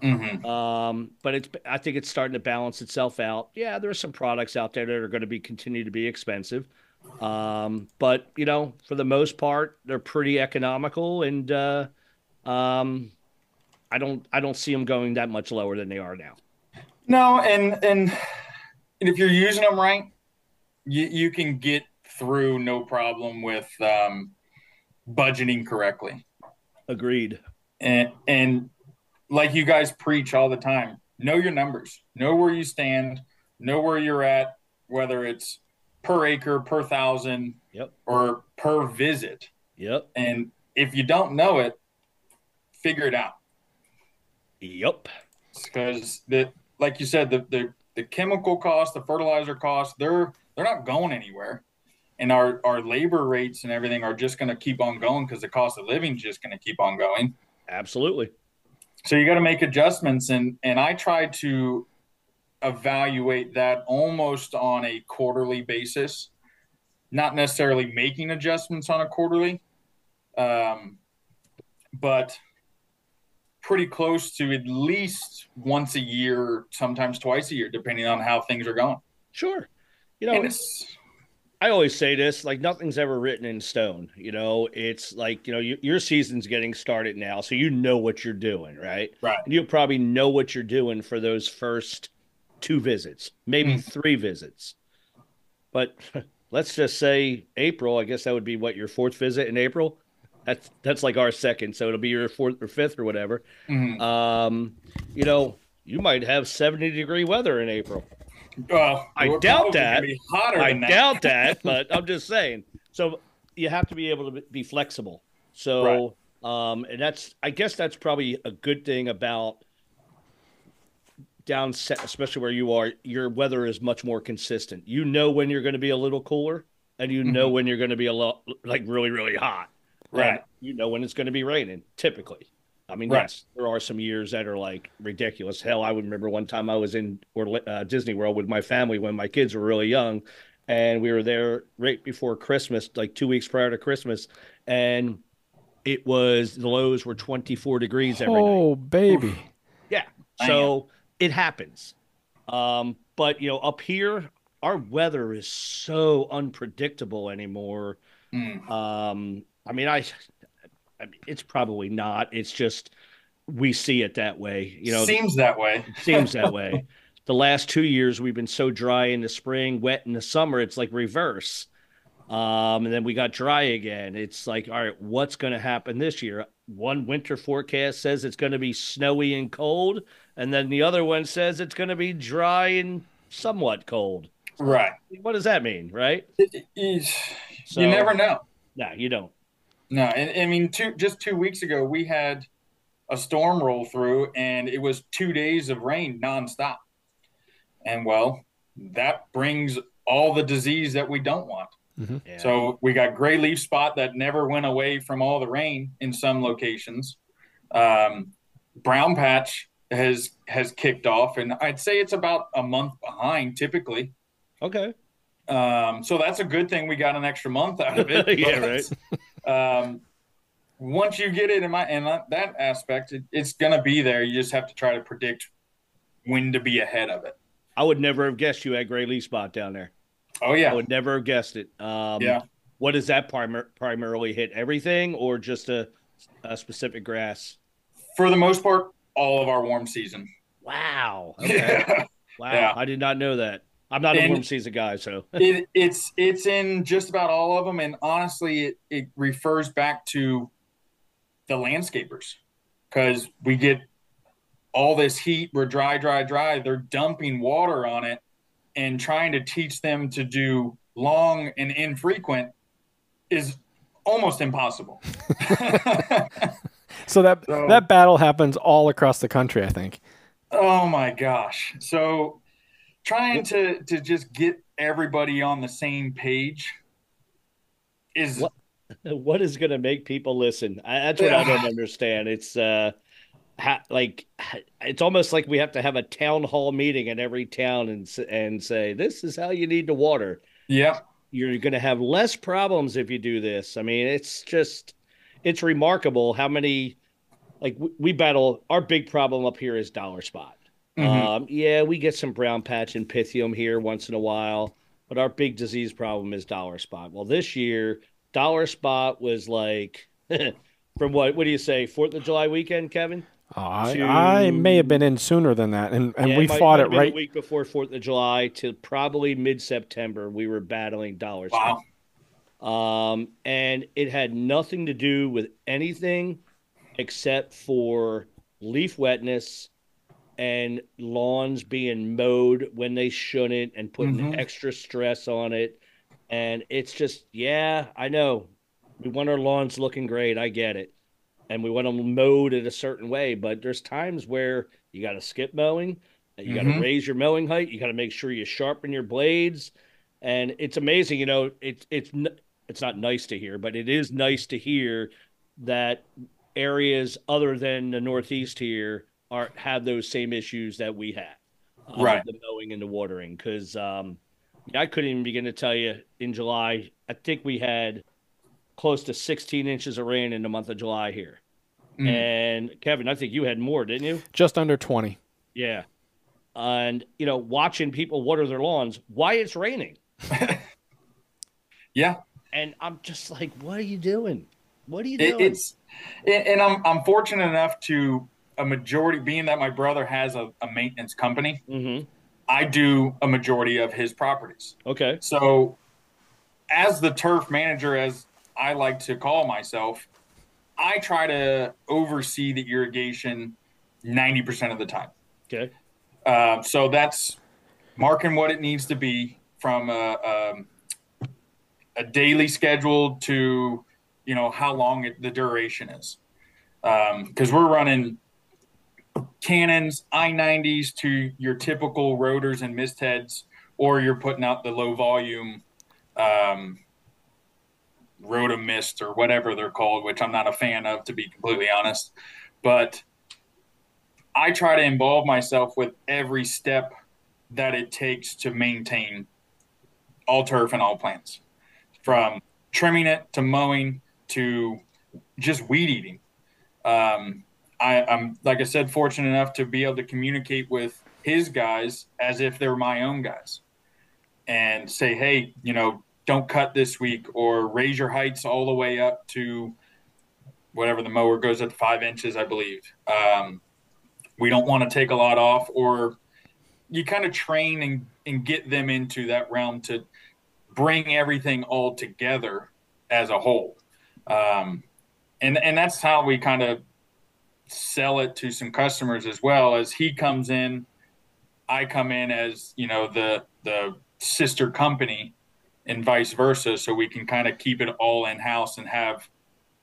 Mm-hmm. Um, but it's, I think it's starting to balance itself out. Yeah, there are some products out there that are going to be continue to be expensive. Um, but you know, for the most part, they're pretty economical, and uh, um, I don't I don't see them going that much lower than they are now. No, and and if you're using them right, you you can get through no problem with um, budgeting correctly. Agreed. And and like you guys preach all the time, know your numbers, know where you stand, know where you're at, whether it's per acre, per thousand, Yep. or per visit. Yep. And if you don't know it, figure it out. Yep. Because the like you said, the, the the chemical cost, the fertilizer cost, they're they're not going anywhere. And our, our labor rates and everything are just going to keep on going because the cost of living is just going to keep on going. Absolutely. So you got to make adjustments, and and I try to evaluate that almost on a quarterly basis, not necessarily making adjustments on a quarterly, um, but pretty close to at least once a year, sometimes twice a year, depending on how things are going. Sure. You know, I always say this like nothing's ever written in stone. You know, it's like, you know, your, your season's getting started now. So you know what you're doing, right? right. And you'll probably know what you're doing for those first two visits, maybe Mm. three visits. But let's just say April, I guess that would be what your fourth visit in April. That's that's like our second, so it'll be your fourth or fifth or whatever. Mhm. Um, you know, you might have 70 degree weather in April. Well, I doubt that. Be hotter I that. doubt that, but I'm just saying. So you have to be able to be flexible. So, um, and that's, I guess that's probably a good thing about down set, especially where you are. Your weather is much more consistent. You know when you're going to be a little cooler, and you know when you're going to be a lot like really, really hot. Right. you know when it's going to be raining. Typically. I mean, Right. yes, there are some years that are like ridiculous. Hell, I would remember one time I was in Orla- uh, Disney World with my family when my kids were really young, and we were there right before Christmas, like two weeks prior to Christmas, and it was the lows were 24 degrees every night. Oh, baby. Yeah, so it happens. Um, but you know, up here, our weather is so unpredictable anymore. Mm. Um, I mean, I, I mean, it's probably not. It's just we see it that way. You know, seems that way. seems that way. The last two years we've been so dry in the spring, wet in the summer. It's like reverse. Um, and then we got dry again. It's like, all right, what's going to happen this year? One winter forecast says it's going to be snowy and cold, and then the other one says it's going to be dry and somewhat cold. Right. What does that mean, right? It- it- So- you never know. No, you don't. No, and I mean, two just two weeks ago, we had a storm roll through, and it was two days of rain nonstop. And well, that brings all the disease that we don't want. Yeah. So we got gray leaf spot that never went away from all the rain in some locations. Um, brown patch has has kicked off, and I'd say it's about a month behind typically. okay. Um, so that's a good thing we got an extra month out of it. Yeah, But, Um, once you get it in my in that, aspect, it, it's gonna be there. You just have to try to predict when to be ahead of it. I would never have guessed you had gray leaf spot down there. Oh yeah, I would never have guessed it. Um, Yeah. What does that primar- primarily hit? Everything or just a, a specific grass? for the most part, all of our warm season. Wow. Okay. Yeah. Wow. Yeah. I did not know that. I'm not a And- warm season guy, so it, it's it's in just about all of them, and honestly, it, it refers back to the landscapers because we get all this heat. We're dry, dry, dry. They're dumping water on it and trying to teach them to do long and infrequent is almost impossible. So that So- that battle happens all across the country, I think. Oh my gosh. So trying to to just get everybody on the same page is What- what is going to make people listen? I, that's what I don't understand. It's uh, ha, like it's almost like we have to have a town hall meeting in every town and and say this is how you need to water. Yeah, you're going to have less problems if you do this. I mean, it's just it's remarkable how many like we, we battle our big problem up here is dollar spot. Mhm. Um, yeah, we get some brown patch and pythium here once in a while, but our big disease problem is dollar spot. Well, this year dollar spot was like from what what do you say Fourth of July weekend, Kevin? Oh, I, To- I may have been in sooner than that, and, and Yeah, we might- fought might it have right. the week before Fourth of July to probably mid September. We were battling dollar spot. Um, and it had nothing to do with anything except for leaf wetness and lawns being mowed when they shouldn't and putting Mhm. extra stress on it. And it's just, yeah, I know. We want our lawns looking great. I get it. And we want them mowed in a certain way. But there's times where you got to skip mowing. You got to raise your mowing height. You got to make sure you sharpen your blades. And it's amazing, you know. It's it's it's not nice to hear, but it is nice to hear that areas other than the Northeast here are have those same issues that we have, uh, Right. The mowing and the watering, because um, I couldn't even begin to tell you in July. I think we had close to 16 inches of rain in the month of July here. Mm. And Kevin, I think you had more, didn't you? Just under 20. Yeah. And you know, watching people water their lawns, why it's raining, Yeah, and I'm just like, what are you doing? What are you doing? it's and I'm I'm fortunate enough to a majority being that my brother has a, a maintenance company. mm-hmm. I do a majority of his properties. Okay. So, as the turf manager, as I like to call myself, I try to oversee the irrigation 90% of the time. Okay. Um, so that's marking what it needs to be from a, um, a daily schedule to, you know, how long it, the duration is. Because we're running cannons, I-90s to your typical rotors and mist heads, or you're putting out the low volume um, rotom mist or whatever they're called, which I'm not a fan of, to be completely honest. But I try to involve myself with every step that it takes to maintain all turf and all plants, from trimming it to mowing to just weed eating. Um, I, I'm, like I said, fortunate enough to be able to communicate with his guys as if they're my own guys and say, hey, you know, don't cut this week or raise your heights all the way up to whatever the mower goes at five inches, I believe. Um, we don't want to take a lot off or you kind of train and, and get them into that realm to bring everything all together as a whole. Um, and, and that's how we kind of sell it to some customers as well as he comes in, I come in as, you know, the, the sister company and vice versa. So we can kind of keep it all in house and have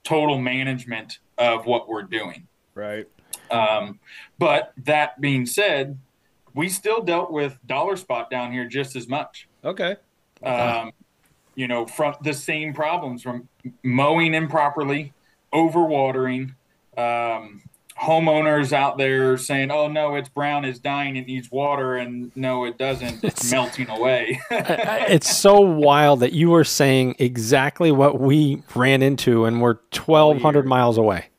total management of what we're doing. Right. Um, but that being said, we still dealt with dollar spot down here just as much. Okay. Um, you know, from the same problems from mowing improperly, overwatering, um, homeowners out there saying, "Oh no, it's brown, it's dying, it needs water," and no, it doesn't. It's melting away. It's so wild that you were saying exactly what we ran into and we're 1,200 miles away.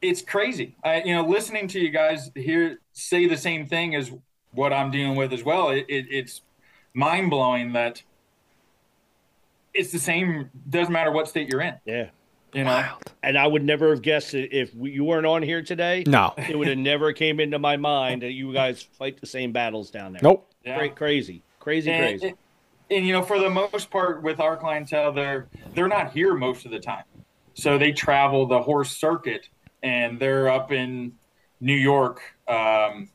it's crazy. I, you know, listening to you guys here say the same thing as what I'm dealing with as well. It, it, it's mind blowing that it's the same. Doesn't matter what state you're in. Yeah. You know, And I would never have guessed it if we, you weren't on here today. No. It would have never came into my mind that you guys fight the same battles down there. Nope. Yeah. Cra- crazy, crazy, and, crazy. and- and, you know, for the most part, with our clientele, they're they're not here most of the time, so they travel the horse circuit, and they're up in New York, um,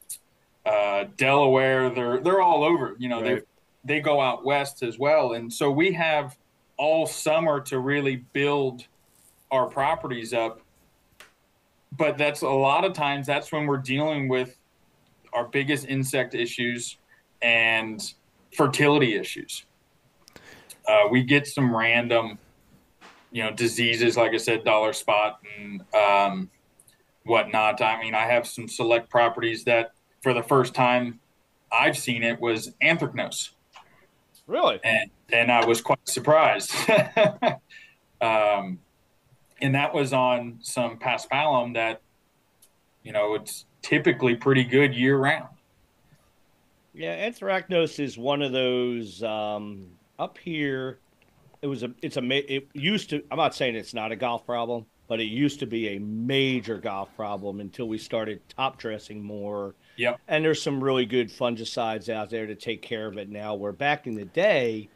uh, Delaware. They're they're all over. You know, Right. they they go out west as well, and so we have all summer to really build our properties up. But that's a lot of times that's when we're dealing with our biggest insect issues and fertility issues. Uh, we get some random, you know, diseases, like I said, dollar spot and um, whatnot. I mean, I have some select properties that for the first time I've seen it was anthracnose really? and and I was quite surprised. um, and that was on some paspalum that, you know, it's typically pretty good year round. Yeah, anthracnose is one of those um, up here. It was a. It's a. It used to. I'm not saying it's not a golf problem, but it used to be a major golf problem until we started top dressing more. Yep. And there's some really good fungicides out there to take care of it now. Where back in the day,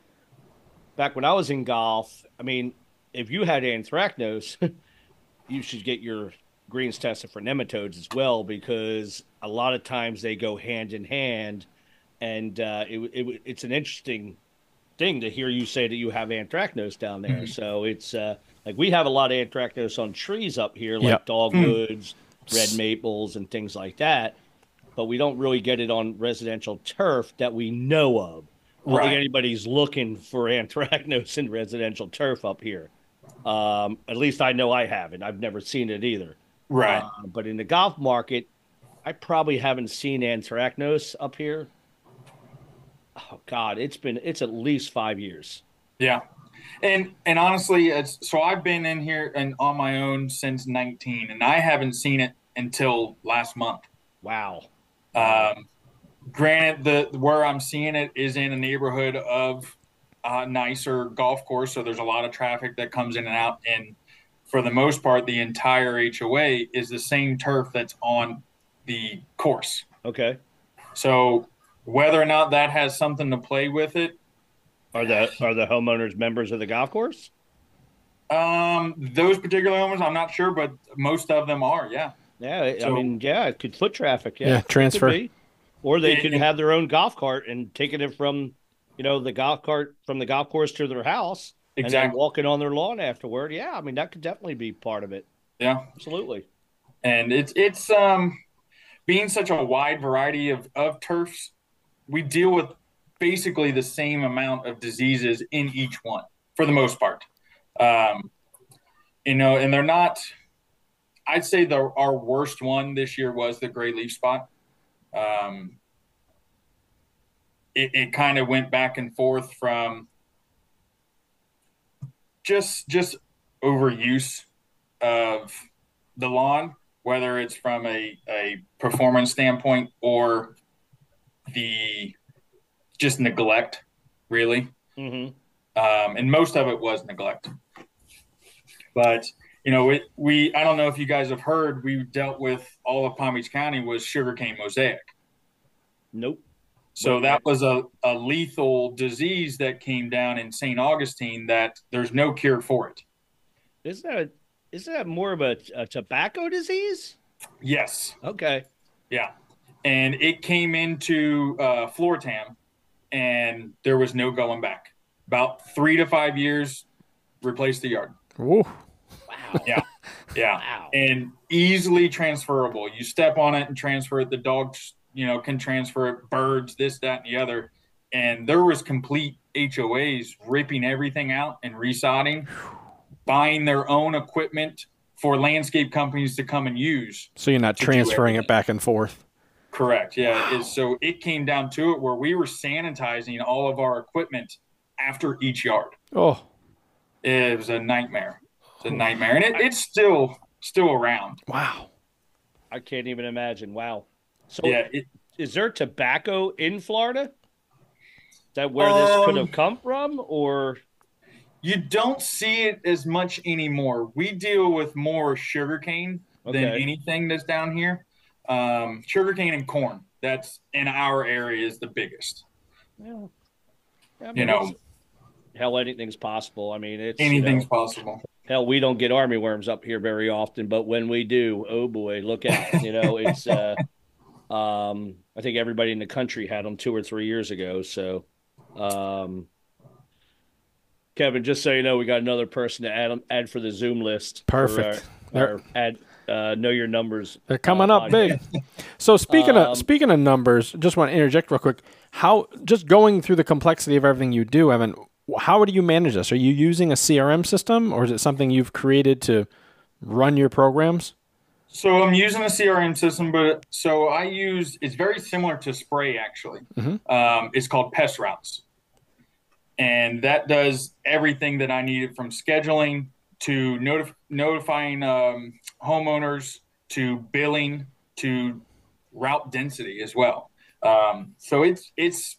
back when I was in golf, I mean, if you had anthracnose, you should get your greens tested for nematodes as well because a lot of times they go hand in hand, and uh, it, it, it's an interesting thing to hear you say that you have anthracnose down there. Mm-hmm. So it's uh, like we have a lot of anthracnose on trees up here, like yep. dogwoods, mm. red maples, and things like that. But we don't really get it on residential turf that we know of. I don't right. think anybody's looking for anthracnose in residential turf up here. Um, at least I know I haven't. I've never seen it either. Right. Uh, but in the golf market, I probably haven't seen anthracnose up here. Oh God, it's been it's at least five years. Yeah, and and honestly, so I've been in here and on my own since 19, and I haven't seen it until last month. Wow. Um, granted, the where I'm seeing it is in a neighborhood of a nicer golf course, so there's a lot of traffic that comes in and out. And for the most part, the entire HOA is the same turf that's on the course. Okay. So whether or not that has something to play with it, are the are the homeowners members of the golf course? Um, those particular owners, I'm not sure, but most of them are. Yeah. Yeah, so, I mean, yeah, it could foot traffic. Yeah, yeah transfer, or they could have their own golf cart and taking it from, you know, the golf cart from the golf course to their house, exactly. and then walking on their lawn afterward. Yeah, I mean, that could definitely be part of it. Yeah, absolutely. And it's it's um being such a wide variety of of turfs, we deal with basically the same amount of diseases in each one for the most part. Um, you know, and they're not I'd say the our worst one this year was the gray leaf spot. Um, it, it kind of went back and forth from just just overuse of the lawn, whether it's from a, a performance standpoint or the just neglect, really. Mm-hmm. Um, and most of it was neglect. But you know, it, we I don't know if you guys have heard we dealt with all of Palm Beach County was sugarcane mosaic. Nope. So that was a, a lethal disease that came down in St. Augustine that there's no cure for it. Is that is that more of a, a tobacco disease? Yes. Okay. Yeah. And it came into uh, Floratam and there was no going back. About three to five years, replace the yard. Ooh. Yeah. Yeah. Wow. And easily transferable. You step on it and transfer it. The dogs, you know, can transfer it, birds, this, that, and the other. And there was complete HOAs ripping everything out and resodding, buying their own equipment for landscape companies to come and use. So you're not transferring it back and forth. Correct. Yeah. Wow. So it came down to it where we were sanitizing all of our equipment after each yard. Oh, it was a nightmare. It's a nightmare, and it, it's still still around. Wow, I can't even imagine. Wow. So yeah, it, is there tobacco in Florida? Is that where um, this could have um, come from, or you don't see it as much anymore? We deal with more sugarcane okay. than anything that's down here. Um, sugarcane and corn. That's in our area is the biggest. Yeah. I mean, you know, hell, anything's possible. I mean, it's anything's you know, possible hell, we don't get army worms up here very often, but when we do, oh boy, look out! You know, it's. Uh, um, I think everybody in the country had them two or three years ago. So, um, Kevin, just so you know, we got another person to add add for the Zoom list. Perfect. Our, our add uh, know your numbers. They're coming uh, up big. so speaking um, of speaking of numbers, just want to interject real quick. How just going through the complexity of everything you do, Evan how do you manage this? Are you using a CRM system or is it something you've created to run your programs? So I'm using a CRM system, but so I use it's very similar to Spray actually. Mm-hmm. Um, it's called PestRoutes, and that does everything that I needed from scheduling to notif- notifying um, homeowners to billing to route density as well. Um, so it's it's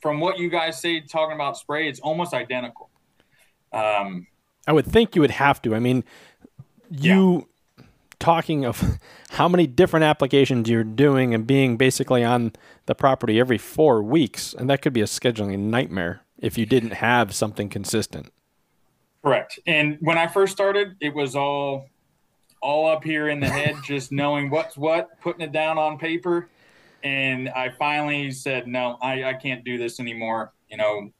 from what you guys say talking about spray, it's almost identical. Um, I would think you would have to. I mean, you yeah. talking of how many different applications you're doing and being basically on the property every four weeks, and that could be a scheduling nightmare if you didn't have something consistent. Correct. And when I first started, it was all all up here in the head, just knowing what's what, putting it down on paper. And I finally said, no, I, I can't do this anymore. You know,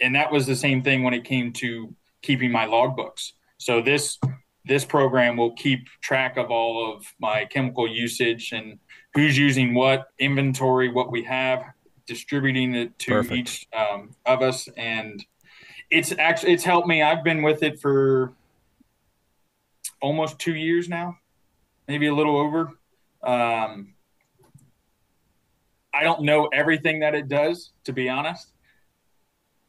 and that was the same thing when it came to keeping my logbooks. So this this program will keep track of all of my chemical usage and who's using what inventory, what we have, distributing it to Perfect. each um, of us, and it's actually it's helped me. I've been with it for almost two years now, maybe a little over. Um, I don't know everything that it does, to be honest,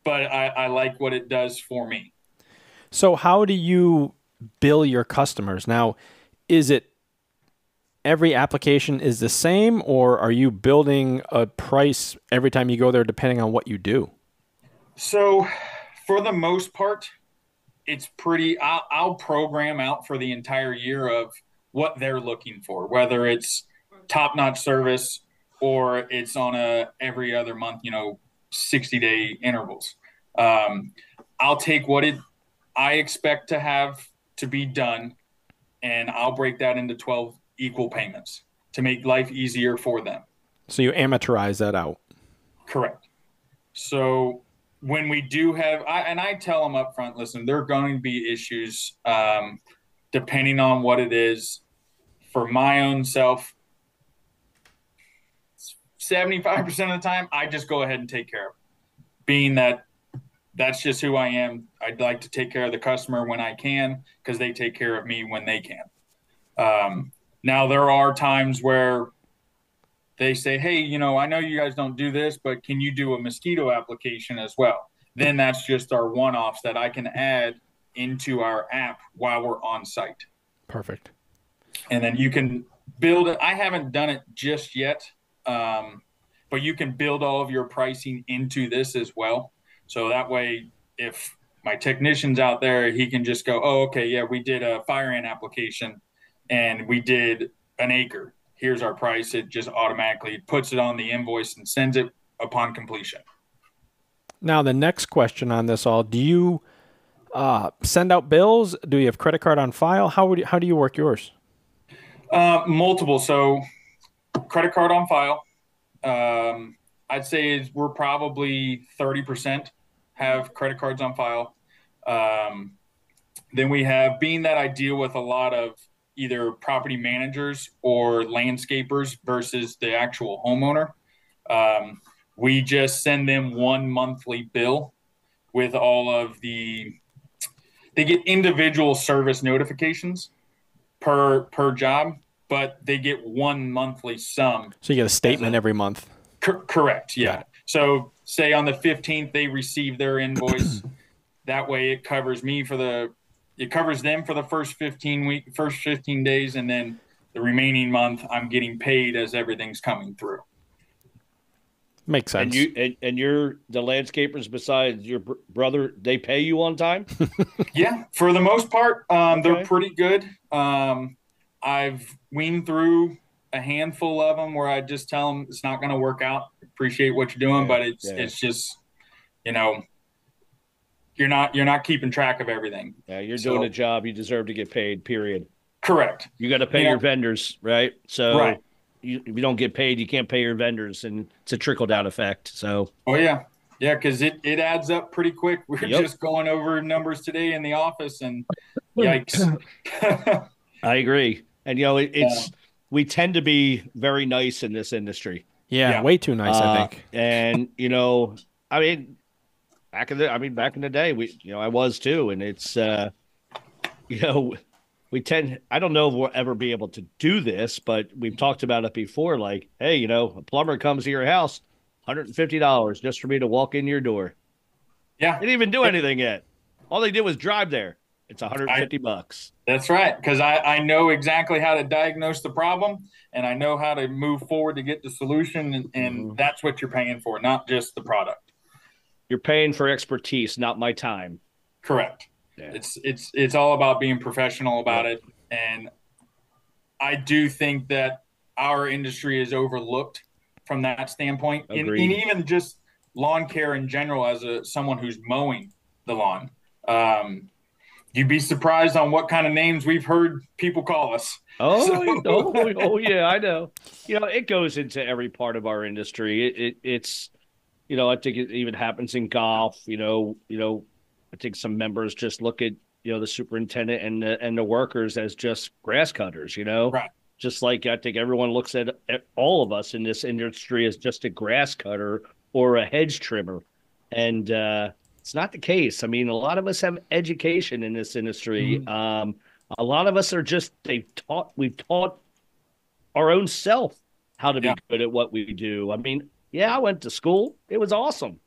but I, I like what it does for me. So, how do you bill your customers now? Is it every application is the same, or are you building a price every time you go there, depending on what you do? So, for the most part, it's pretty. I'll, I'll program out for the entire year of what they're looking for, whether it's top notch service or it's on a every other month, you know, 60 day intervals. Um, I'll take what it I expect to have to be done and I'll break that into 12 equal payments to make life easier for them. So you amateurize that out. Correct. So when we do have, I, and I tell them up front, listen, there are going to be issues um, depending on what it is. For my own self, 75% of the time, I just go ahead and take care of it. Being that that's just who I am. I'd like to take care of the customer when I can because they take care of me when they can. Um, now, there are times where they say, hey, you know, I know you guys don't do this, but can you do a mosquito application as well? Then that's just our one offs that I can add into our app while we're on site. Perfect. And then you can build it. I haven't done it just yet, um, but you can build all of your pricing into this as well. So that way, if my technician's out there, he can just go, oh, okay, yeah, we did a fire ant application and we did an acre here's our price. It just automatically puts it on the invoice and sends it upon completion. Now, the next question on this all do you uh, send out bills? Do you have credit card on file? How, would you, how do you work yours? Uh, multiple. So, credit card on file. Um, I'd say we're probably 30% have credit cards on file. Um, then we have, being that I deal with a lot of either property managers or landscapers versus the actual homeowner. Um, we just send them one monthly bill with all of the they get individual service notifications per per job but they get one monthly sum. So you get a statement a, every month? cor- correct yeah. So say on the 15th they receive their invoice. That way it covers me for the it covers them for the first 15 week first 15 days and then the remaining month i'm getting paid as everything's coming through. Makes sense. and you and, and you're the landscapers besides your br- brother they pay you on time? Yeah for the most part um, okay. they're pretty good. Um, i've weaned through a handful of them where i just tell them it's not going to work out appreciate what you're doing yeah, but it's yeah. it's just you know you're not you're not keeping track of everything. Yeah, you're so, doing a job. You deserve to get paid. Period. Correct. You got to pay yeah. your vendors, right? So right. You, if you don't get paid, you can't pay your vendors, and it's a trickle down effect. So. Oh yeah, yeah, because it it adds up pretty quick. We are yep. just going over numbers today in the office, and yikes. I agree, and you know it, it's yeah. we tend to be very nice in this industry. Yeah, yeah. way too nice, uh, I think. And you know, I mean, back in the I mean back in the day we you know I was too and it's uh you know we tend I don't know if we'll ever be able to do this but we've talked about it before like hey you know a plumber comes to your house $150 just for me to walk in your door. Yeah. They didn't even do anything yet. All they did was drive there. It's 150 I, bucks. That's right. Because I, I know exactly how to diagnose the problem and I know how to move forward to get the solution. And, and mm-hmm. that's what you're paying for, not just the product. You're paying for expertise, not my time. Correct. Yeah. It's it's it's all about being professional about yeah. it, and I do think that our industry is overlooked from that standpoint, and, and, even just lawn care in general as a someone who's mowing the lawn. Um, you'd be surprised on what kind of names we've heard people call us. Oh, so. oh, oh, yeah, I know. You know, it goes into every part of our industry. It, it, it's, you know, I think it even happens in golf. You know, you know, I think some members just look at you know the superintendent and the, and the workers as just grass cutters. You know, right. Just like I think everyone looks at, at all of us in this industry as just a grass cutter or a hedge trimmer, and uh, it's not the case. I mean, a lot of us have education in this industry. Mm-hmm. Um, a lot of us are just they've taught we've taught our own self how to be yeah. good at what we do. I mean, yeah, I went to school; it was awesome,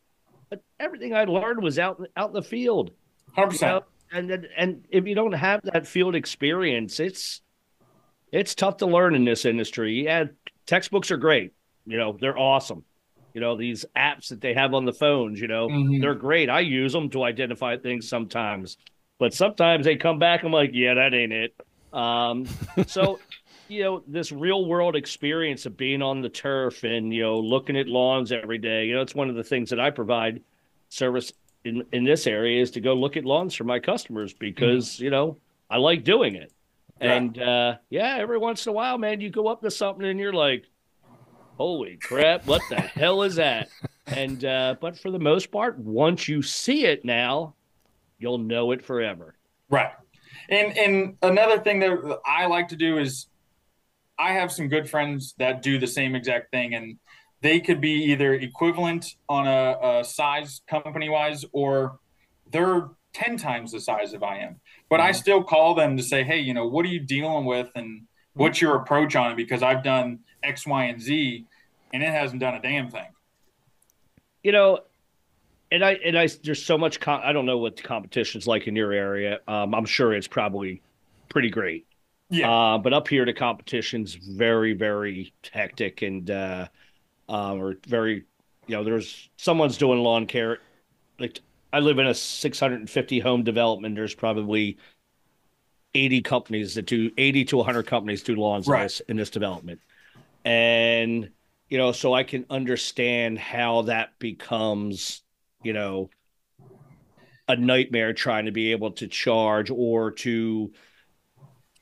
but everything I learned was out out in the field. Hundred percent. And and if you don't have that field experience, it's it's tough to learn in this industry. Yeah, textbooks are great. You know, they're awesome. You know, these apps that they have on the phones, you know, mm-hmm. they're great. I use them to identify things sometimes, but sometimes they come back. I'm like, yeah, that ain't it. Um, so, you know, this real world experience of being on the turf and, you know, looking at lawns every day, you know, it's one of the things that I provide service in, in this area is to go look at lawns for my customers because, mm-hmm. you know, I like doing it. And uh, yeah, every once in a while, man, you go up to something and you're like, "Holy crap, what the hell is that?" And uh, but for the most part, once you see it now, you'll know it forever. Right. And and another thing that I like to do is I have some good friends that do the same exact thing and they could be either equivalent on a, a size company wise or they're 10 times the size of I am. But I mm-hmm. still call them to say, hey, you know, what are you dealing with and what's your approach on it? Because I've done X, Y, and Z and it hasn't done a damn thing. You know, and I and I there's so much com- I don't know what the competition's like in your area. Um, I'm sure it's probably pretty great. Yeah. Uh, but up here the competition's very, very hectic and uh, uh, or very you know, there's someone's doing lawn care like I live in a 650 home development. There's probably 80 companies that do 80 to 100 companies do lawns right. in, this, in this development. And, you know, so I can understand how that becomes, you know, a nightmare trying to be able to charge or to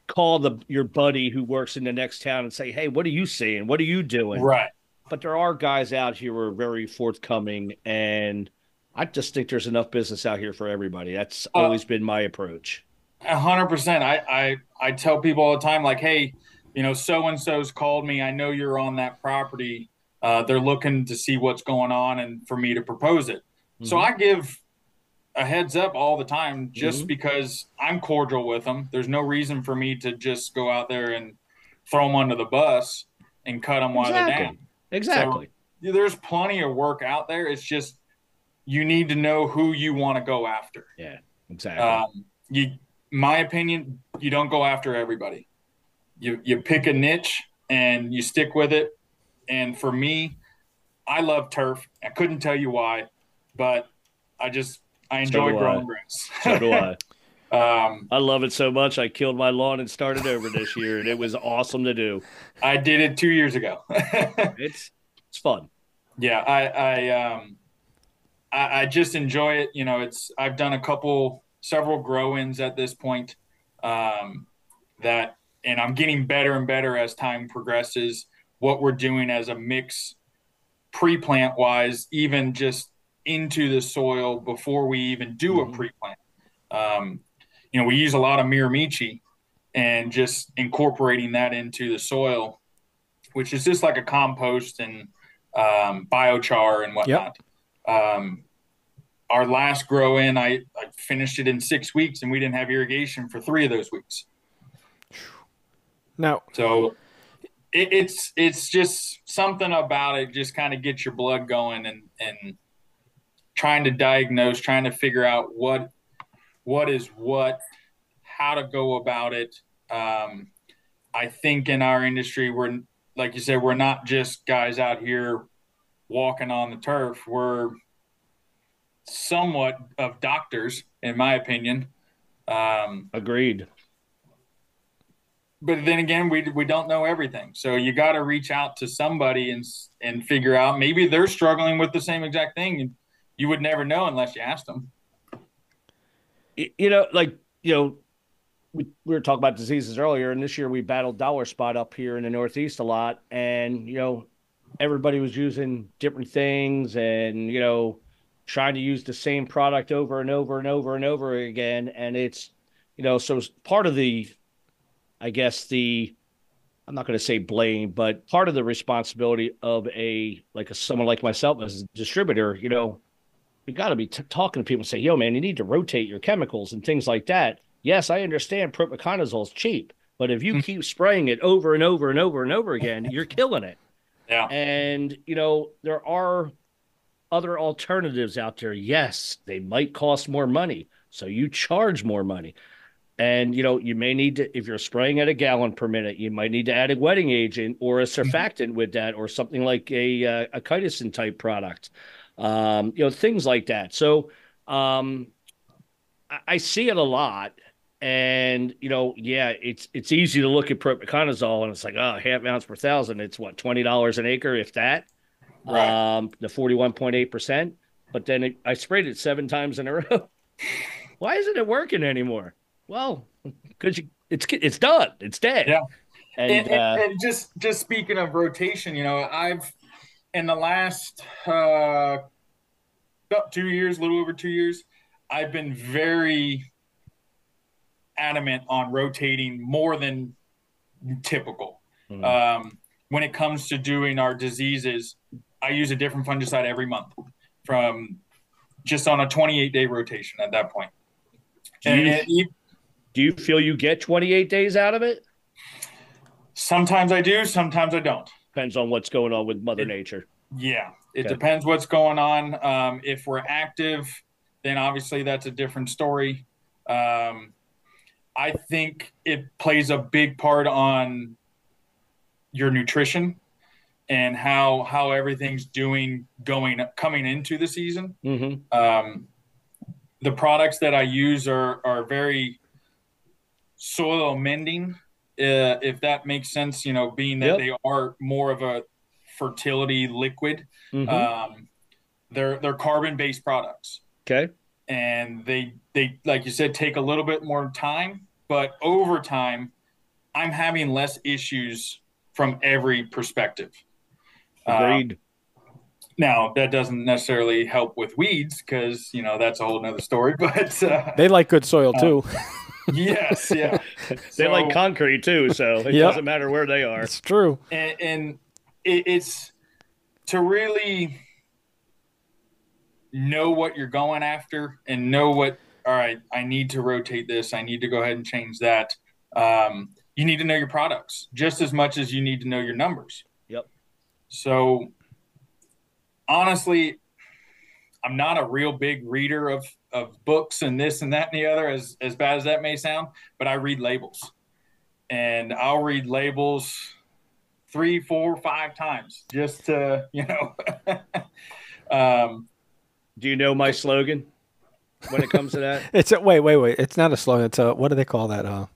call the your buddy who works in the next town and say, "Hey, what are you seeing? What are you doing?" Right. But there are guys out here who are very forthcoming and I just think there's enough business out here for everybody. That's uh, always been my approach. A hundred percent. I, I I tell people all the time, like, hey, you know, so and so's called me. I know you're on that property. Uh, they're looking to see what's going on and for me to propose it. Mm-hmm. So I give a heads up all the time just mm-hmm. because I'm cordial with them. There's no reason for me to just go out there and throw them under the bus and cut them while exactly. they're down. Exactly. So, there's plenty of work out there. It's just you need to know who you want to go after. Yeah, exactly. Um, you, my opinion, you don't go after everybody. You you pick a niche and you stick with it. And for me, I love turf. I couldn't tell you why, but I just I enjoy so growing grass. So do I. Um, I love it so much. I killed my lawn and started over this year, and it was awesome to do. I did it two years ago. it's it's fun. Yeah, I I um I, I, just enjoy it. You know, it's I've done a couple, several grow-ins at this point. Um, that and I'm getting better and better as time progresses. What we're doing as a mix, pre-plant wise, even just into the soil before we even do a mm-hmm. pre-plant. Um, you know, we use a lot of miramichi and just incorporating that into the soil, which is just like a compost and um, biochar and whatnot. Yep. Um, our last grow in, I, I finished it in six weeks, and we didn't have irrigation for three of those weeks. Now, so it, it's it's just something about it just kind of gets your blood going and and trying to diagnose, trying to figure out what what is what, how to go about it. Um, I think in our industry, we're like you said, we're not just guys out here walking on the turf. We're somewhat of doctors, in my opinion. Um, Agreed. But then again, we we don't know everything. So you got to reach out to somebody and and figure out maybe they're struggling with the same exact thing, you would never know unless you asked them. You know, like you know, we, we were talking about diseases earlier, and this year we battled dollar spot up here in the Northeast a lot, and you know, everybody was using different things, and you know, trying to use the same product over and over and over and over again, and it's you know, so part of the, I guess the, I'm not going to say blame, but part of the responsibility of a like a someone like myself as a distributor, you know, you got to be t- talking to people and say, yo, man, you need to rotate your chemicals and things like that yes, I understand propiconazole is cheap, but if you hmm. keep spraying it over and over and over and over again, you're killing it. Yeah. And, you know, there are other alternatives out there. Yes, they might cost more money. So you charge more money. And, you know, you may need to, if you're spraying at a gallon per minute, you might need to add a wetting agent or a mm-hmm. surfactant with that or something like a, uh, a chitosan type product, um, you know, things like that. So um, I, I see it a lot and you know, yeah, it's it's easy to look at propiconazole and it's like, oh, half ounce per thousand. It's what twenty dollars an acre, if that. Right. Um, the forty one point eight percent. But then it, I sprayed it seven times in a row. Why isn't it working anymore? Well, because it's it's done. It's dead. Yeah. And, and, uh, and, just just speaking of rotation, you know, I've in the last uh, about two years, a little over two years, I've been very adamant on rotating more than typical. Mm-hmm. Um, when it comes to doing our diseases, I use a different fungicide every month from just on a 28 day rotation at that point. Do you, it, do you feel you get 28 days out of it? Sometimes I do, sometimes I don't. Depends on what's going on with Mother it, Nature. Yeah, it okay. depends what's going on. Um, if we're active, then obviously that's a different story. Um, I think it plays a big part on your nutrition and how how everything's doing going coming into the season. Mm-hmm. Um, the products that I use are are very soil mending, uh, if that makes sense. You know, being that yep. they are more of a fertility liquid. Mm-hmm. Um, they're they're carbon based products. Okay and they they like you said take a little bit more time but over time i'm having less issues from every perspective agreed uh, now that doesn't necessarily help with weeds because you know that's a whole nother story but uh, they like good soil too uh, yes yeah. They so, like concrete too so it yep. doesn't matter where they are. It's true. And, and it, it's to really know what you're going after and know what all right i need to rotate this. I need to go ahead and change that. Um, you need to know your products just as much as you need to know your numbers. Yep. So honestly i'm not a real big reader of of books and this and that and the other as as bad as that may sound but i read labels and i'll read labels three four five times just to you know um, do you know my slogan when it comes to that? it's a, wait, wait, wait. It's not a slogan. It's a what do they call that? Uh,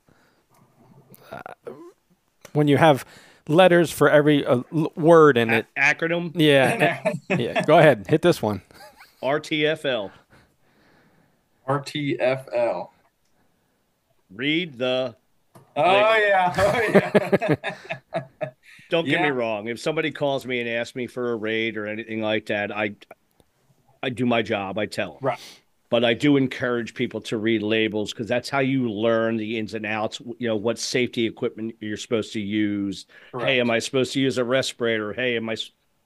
uh when you have letters for every uh, word in a- it. Acronym. Yeah. yeah. Go ahead. Hit this one. RTFL. RTFL. Read the. Oh yeah. Oh yeah. Don't get yeah. me wrong. If somebody calls me and asks me for a raid or anything like that, I I do my job. I tell them. Right. But I do encourage people to read labels because that's how you learn the ins and outs. You know what safety equipment you're supposed to use. Correct. Hey, am I supposed to use a respirator? Hey, am I?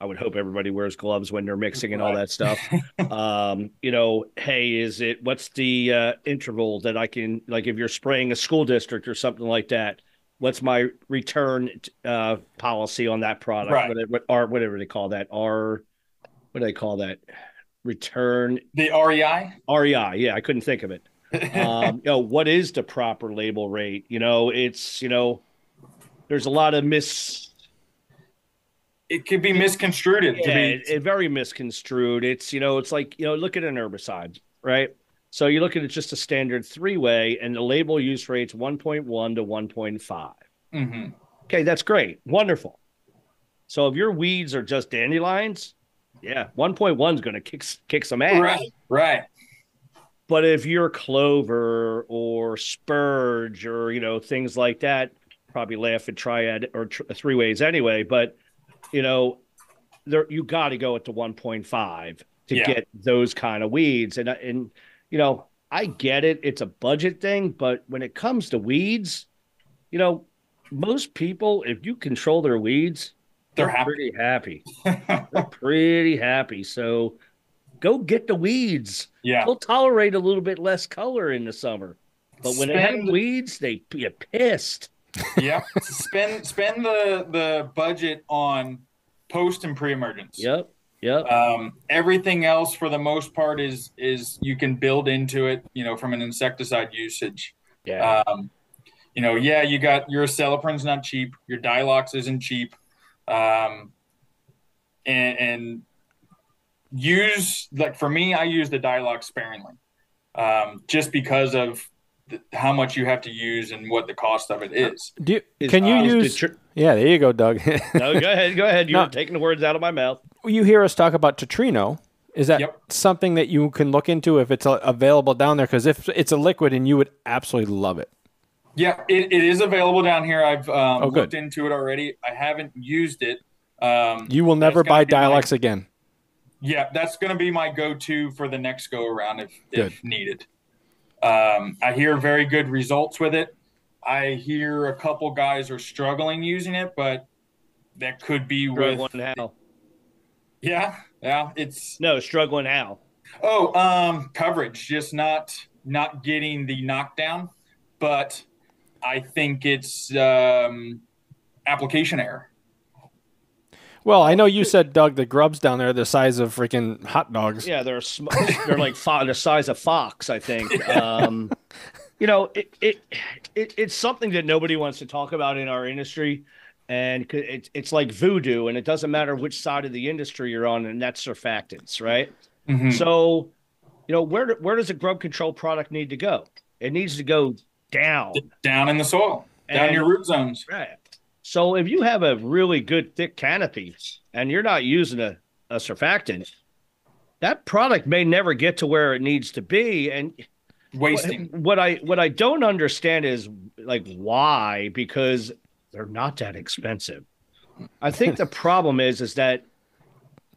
I would hope everybody wears gloves when they're mixing and all that stuff. um, you know, hey, is it what's the uh, interval that I can like if you're spraying a school district or something like that? What's my return uh, policy on that product? Right. Whatever, whatever they call that. R, what do they call that? return the REI. REI, yeah, I couldn't think of it. um, you know, what is the proper label rate? You know, it's you know, there's a lot of mis. It could be misconstrued. Yeah, be... it, it very misconstrued. It's you know, it's like you know, look at an herbicide, right? So you look at it just a standard three way, and the label use rate's 1.1 to 1.5. hmm Okay, that's great. Wonderful. So if your weeds are just dandelions, yeah, 1.1 is going to kick kick some ass. Right. Right. But if you're clover or spurge or you know things like that, probably laugh at triad or tr- three ways anyway. But you know, there you got to go at the 1.5 to Yeah. get those kind of weeds. And and you know, I get it; it's a budget thing. But when it comes to weeds, you know, most people, if you control their weeds, They're they're happy. pretty happy. they're pretty happy. So go get the weeds. Yeah. They'll tolerate a little bit less color in the summer. But when they have weeds, they get pissed. yep. Spend spend the the budget on post and pre emergence. Yep. Yep. Um, everything else, for the most part, is is you can build into it. You know, from an insecticide usage. yeah. Um, you know, yeah, you got your acelepryn's not cheap. Your Dylox isn't cheap. Um, and, and use like for me, I use the Dylox sparingly, um, just because of the, how much you have to use and what the cost of it is. Do you, Is- can you uh, use? tr- yeah, there you go, Doug. no, go ahead. Go ahead. You're No. taking the words out of my mouth. you hear us talk about Tetrino. Is that Yep. something that you can look into if it's uh, available down there? Because if it's a liquid, and you would absolutely love it. Yeah, it, it is available down here. I've um, Oh, looked into it already. I haven't used it. Um, You will never buy be my- again. Yeah, that's going to be my go-to for the next go around if, if needed. Um, I hear very good results with it. I hear a couple guys are struggling using it, but that could be with how? yeah, yeah. It's No, struggling how? oh, um, coverage, just not not getting the knockdown, but I think it's um, application error. Well, I know you said, Doug, the grubs down there are the size of freaking hot dogs. Yeah, they're sm- they're like fo- the size of fox, I think. Um, you know, it, it it it's something that nobody wants to talk about in our industry, and c- it's it's like voodoo, and it doesn't matter which side of the industry you're on, and that's surfactants, right? Mhm. So, you know, where where does a grub control product need to go? It needs to go down. Down in the soil, down And- your root zones. Right. So if you have a really good thick canopy and you're not using a, a surfactant, that product may never get to where it needs to be. And Wasting. what, what I what I don't understand is like why, because they're not that expensive. I think the problem is is that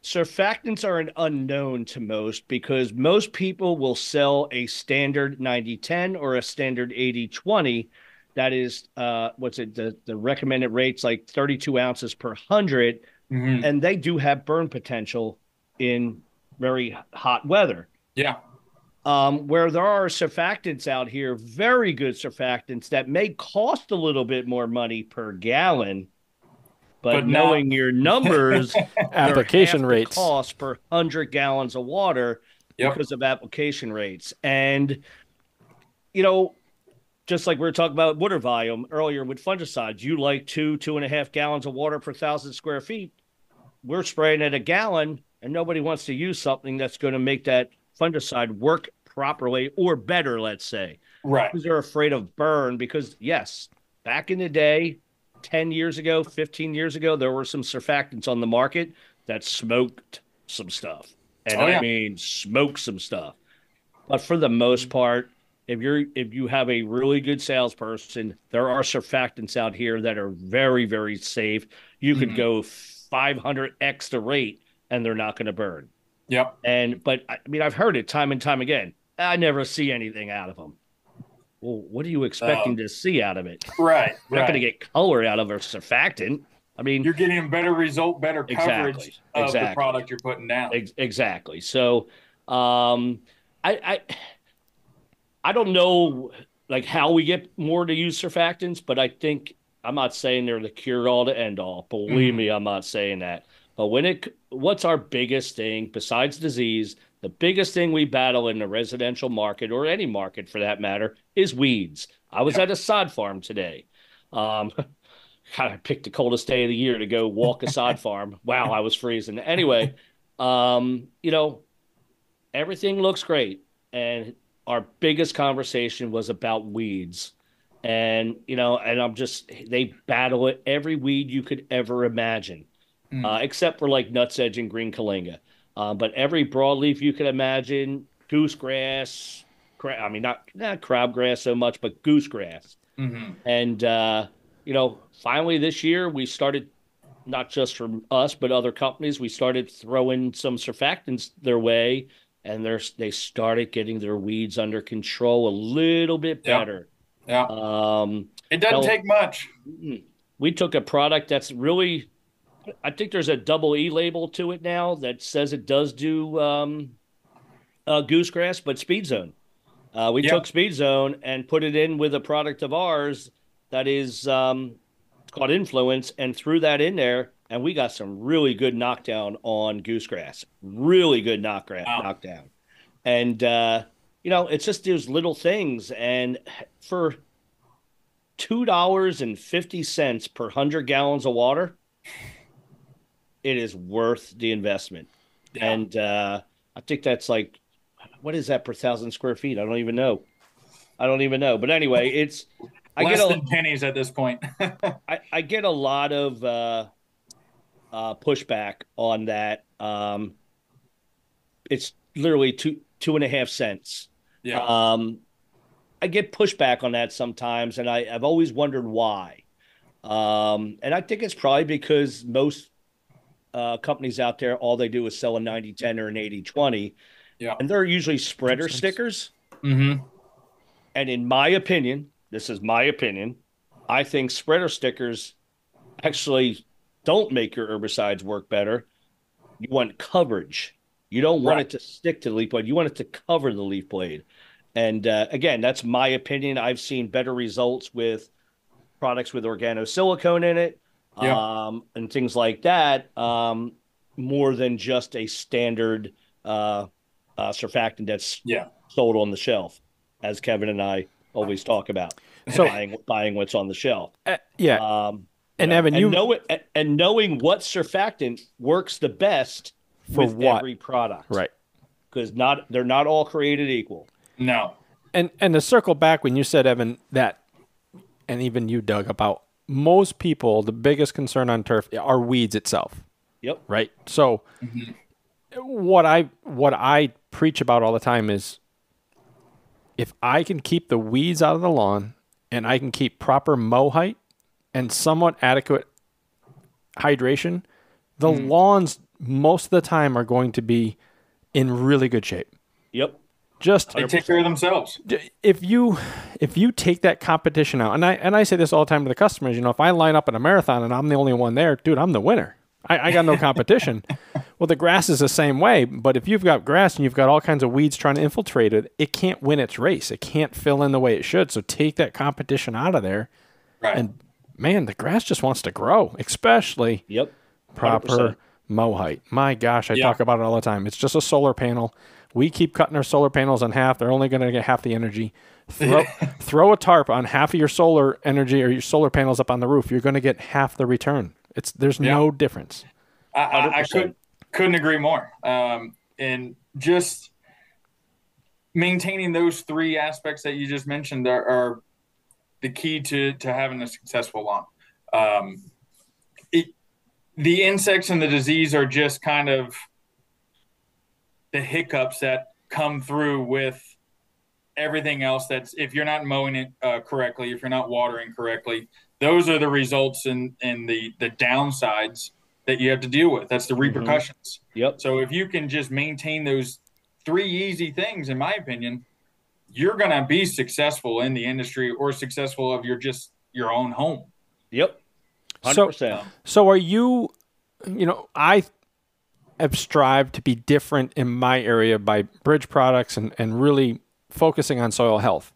surfactants are an unknown to most because most people will sell a standard 90-10 or a standard 80-20 that is uh what's it the, the recommended rates like 32 ounces per 100 Mhm. and they do have burn potential in very hot weather Yeah. um, where there are surfactants out here, very good surfactants that may cost a little bit more money per gallon, but, But not- knowing your numbers, Application half the rates. cost per hundred gallons of water Yep. because of application rates, and you know. Just like we were talking about water volume earlier with fungicides, you like two, two and a half gallons of water per thousand square feet. We're spraying at a gallon, and nobody wants to use something that's going to make that fungicide work properly or better, let's say, Right. because they're afraid of burn. Because, yes, back in the day, 10 years ago, 15 years ago, there were some surfactants on the market that smoked some stuff. And Oh, I mean, smoke some stuff. But for the most mm-hmm. part, if you're if you have a really good salesperson, there are surfactants out here that are very very safe. You could Mhm. go 500x the rate, and they're not going to burn. Yep. And but I mean, I've heard it time and time again. I never see anything out of them. Well, what are you expecting to see out of it? Right. You're not right. going to get color out of a surfactant. I mean, You're getting a better result, better coverage Exactly. of Exactly. the product you're putting down. Ex- exactly. So, um, I, I, I don't know like how we get more to use surfactants, but I think I'm not saying they're the cure all to end all. Believe Mhm. me, I'm not saying that. But when it, what's our biggest thing besides disease? The biggest thing we battle in the residential market or any market for that matter is weeds. I was Yeah. at a sod farm today. Um, God, I picked the coldest day of the year to go walk a sod farm. Wow, I was freezing. Anyway, um, you know, everything looks great. And our biggest conversation was about weeds. and you know, and I'm just they battle it every weed you could ever imagine, mm. uh, except for like nutsedge and green kyllinga. Uh, but every broadleaf you could imagine, goosegrass, cra- I mean not not crabgrass so much, but goosegrass, mm-hmm. and uh, you know, finally this year we started not just from us but other companies. We started throwing some surfactants their way, and they're they started getting their weeds under control a little bit better. Yeah, um, it doesn't take much. We took a product that's really, I think there's a double E label to it now that says it does do um, uh, goosegrass, but Speed Zone. Uh, we took Speed Zone and put it in with a product of ours that is um, called Influence, and threw that in there, and we got some really good knockdown on goosegrass. Really good knockdown. Wow. Knockdown, and uh, you know, it's just those little things, and for two dollars and fifty cents per hundred gallons of water, it is worth the investment. Yeah. And uh, I think that's like, what is that per thousand square feet? I don't even know. I don't even know. But anyway, it's I Less get a, than pennies at this point. I, I, get a lot of uh, uh, pushback on that. Um, it's literally two two and a half cents. Yeah. Um, I get pushback on that sometimes, and I, have always wondered why. Um, and I think it's probably because most uh, companies out there, all they do is sell a 90 10 or an 80 20. Yeah. And they're usually spreader stickers. Mm-hmm. And in my opinion, this is my opinion. I think spreader stickers actually don't make your herbicides work better. You want coverage. You don't want right. it to stick to the leaf blade. You want it to cover the leaf blade. And uh, again, that's my opinion. I've seen better results with products with organosilicone in it yeah. um, and things like that, um, more than just a standard uh, uh, surfactant that's yeah. sold on the shelf, as Kevin and I always talk about. So buying, buying what's on the shelf. Uh, yeah. Um, and know, Evan, you know it, and knowing what surfactant works the best for what? every product, right? Because not they're not all created equal. No. And and to circle back when you said Evan that, and even you Doug about most people the biggest concern on turf are weeds itself. Yep. Right. So. Mm-hmm. What I what I preach about all the time is if I can keep the weeds out of the lawn and I can keep proper mow height and somewhat adequate hydration, the mm. lawns most of the time are going to be in really good shape. Yep. Just they take care of themselves. If you if you take that competition out, and I and I say this all the time to the customers, you know, if I line up in a marathon and I'm the only one there, dude, I'm the winner. I, I got no competition. well, the grass is the same way, but if you've got grass and you've got all kinds of weeds trying to infiltrate it, it can't win its race. It can't fill in the way it should. So take that competition out of there. Right. And man, the grass just wants to grow, especially yep. proper mow height. My gosh, I talk about it all the time. It's just a solar panel. We keep cutting our solar panels in half. They're only going to get half the energy. Throw, throw a tarp on half of your solar energy or your solar panels up on the roof. You're going to get half the return. It's there's yeah. no difference. I, I, I could, couldn't agree more. Um, and just maintaining those three aspects that you just mentioned are, are the key to to having a successful lawn. Um, it, the insects and the disease are just kind of the hiccups that come through with everything else that's if you're not mowing it uh, correctly if you're not watering correctly those are the results and and the the downsides that you have to deal with. That's the mm-hmm. repercussions. Mm-hmm. Yep. So if you can just maintain those three easy things, in my opinion, you're going to be successful in the industry or successful of your just your own home. Yep. 100%. So, so are you, you know, I have strived to be different in my area by bridge products and, and really focusing on soil health.